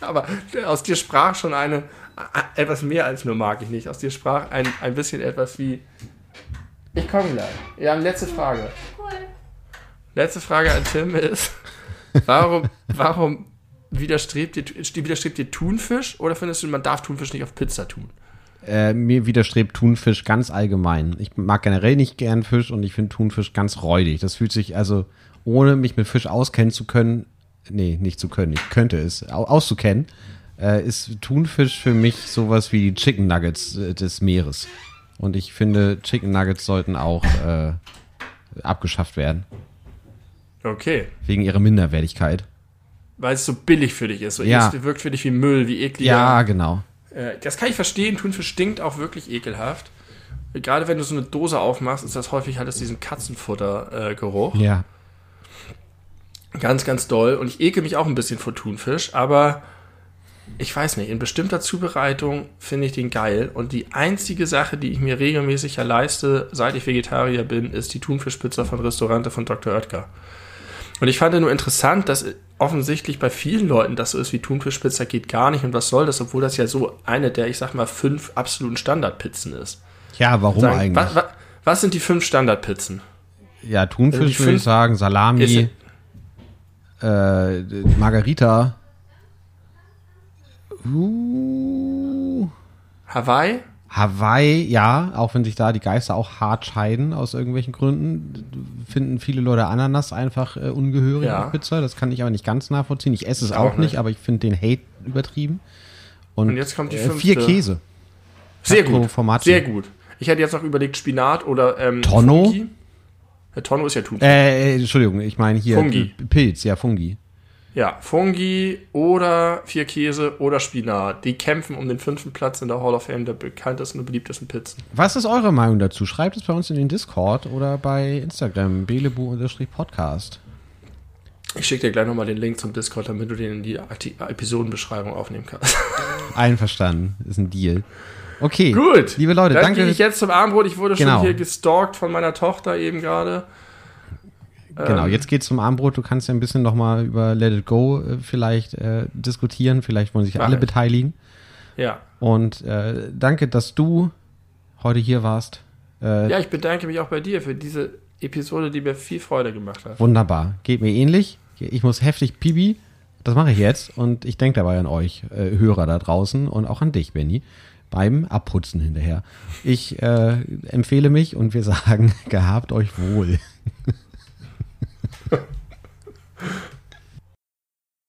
S2: Aber aus dir sprach schon eine, etwas mehr als nur mag ich nicht. Aus dir sprach ein, ein bisschen etwas wie, ich komme gleich. Wir haben letzte Frage. Cool. Letzte Frage an Tim ist, warum, warum widerstrebt dir, widerstrebt dir Thunfisch oder findest du, man darf Thunfisch nicht auf Pizza tun?
S1: Äh, mir widerstrebt Thunfisch ganz allgemein. Ich mag generell nicht gern Fisch und ich finde Thunfisch ganz räudig. Das fühlt sich also, ohne mich mit Fisch auskennen zu können, nee, nicht zu können, ich könnte es, auszukennen, äh, ist Thunfisch für mich sowas wie die Chicken Nuggets äh, des Meeres. Und ich finde, Chicken Nuggets sollten auch äh, abgeschafft werden.
S2: Okay.
S1: Wegen ihrer Minderwertigkeit.
S2: Weil es so billig für dich ist. So
S1: ja.
S2: Es wirkt für dich wie Müll, wie eklig.
S1: Ja, genau.
S2: Äh, das kann ich verstehen. Thunfisch stinkt auch wirklich ekelhaft. Gerade wenn du so eine Dose aufmachst, ist das häufig halt aus diesem Katzenfutter-Geruch.
S1: Äh, ja.
S2: Ganz, ganz doll. Und ich ekel mich auch ein bisschen vor Thunfisch, aber ich weiß nicht, in bestimmter Zubereitung finde ich den geil. Und die einzige Sache, die ich mir regelmäßig ja leiste, seit ich Vegetarier bin, ist die Thunfischpizza von Restaurante von Dr. Oetker. Und ich fand nur interessant, dass offensichtlich bei vielen Leuten das so ist wie Thunfischpizza geht gar nicht und was soll das, obwohl das ja so eine der, ich sag mal, fünf absoluten Standardpizzen ist.
S1: Ja, warum sagen, eigentlich?
S2: Was, was, was, sind die fünf Standardpizzen?
S1: Ja, Thunfisch also würde ich sagen, Salami, äh, Margarita.
S2: Uh. Hawaii?
S1: Hawaii, ja, auch wenn sich da die Geister auch hart scheiden aus irgendwelchen Gründen, finden viele Leute Ananas einfach äh, ungehörig ja. auf Pizza. Das kann ich aber nicht ganz nachvollziehen. Ich esse es auch, auch nicht, aber ich finde den Hate übertrieben.
S2: Und, Und jetzt kommt die
S1: äh, vier Käse.
S2: Sehr gut. Sehr gut. Ich hätte jetzt noch überlegt Spinat oder ähm,
S1: Tonno. Fungi.
S2: Der Tonno ist ja Thunfisch.
S1: Äh, Entschuldigung, ich meine hier
S2: Fungi.
S1: Pilz, ja, Fungi.
S2: Ja, Fungi oder vier Käse oder Spinat. Die kämpfen um den fünften Platz in der Hall of Fame der bekanntesten und beliebtesten Pizzen.
S1: Was ist eure Meinung dazu? Schreibt es bei uns in den Discord oder bei Instagram, belebu-podcast.
S2: Ich schicke dir gleich nochmal den Link zum Discord, damit du den in die Episodenbeschreibung aufnehmen kannst.
S1: Einverstanden, ist ein Deal. Okay.
S2: Gut.
S1: Liebe Leute,
S2: Dann
S1: danke.
S2: gehe ich jetzt zum Abendbrot. Ich wurde genau. schon hier gestalkt von meiner Tochter eben gerade.
S1: Genau, ähm, jetzt geht's zum Abendbrot. Du kannst ja ein bisschen nochmal über Let It Go äh, vielleicht äh, diskutieren. Vielleicht wollen sich alle ich. beteiligen.
S2: Ja.
S1: Und äh, danke, dass du heute hier warst.
S2: Äh, ja, ich bedanke mich auch bei dir für diese Episode, die mir viel Freude gemacht hat.
S1: Wunderbar. Geht mir ähnlich. Ich muss heftig pibi. Das mache ich jetzt. Und ich denke dabei an euch, äh, Hörer da draußen und auch an dich, Benny beim Abputzen hinterher. Ich äh, empfehle mich und wir sagen, gehabt euch wohl.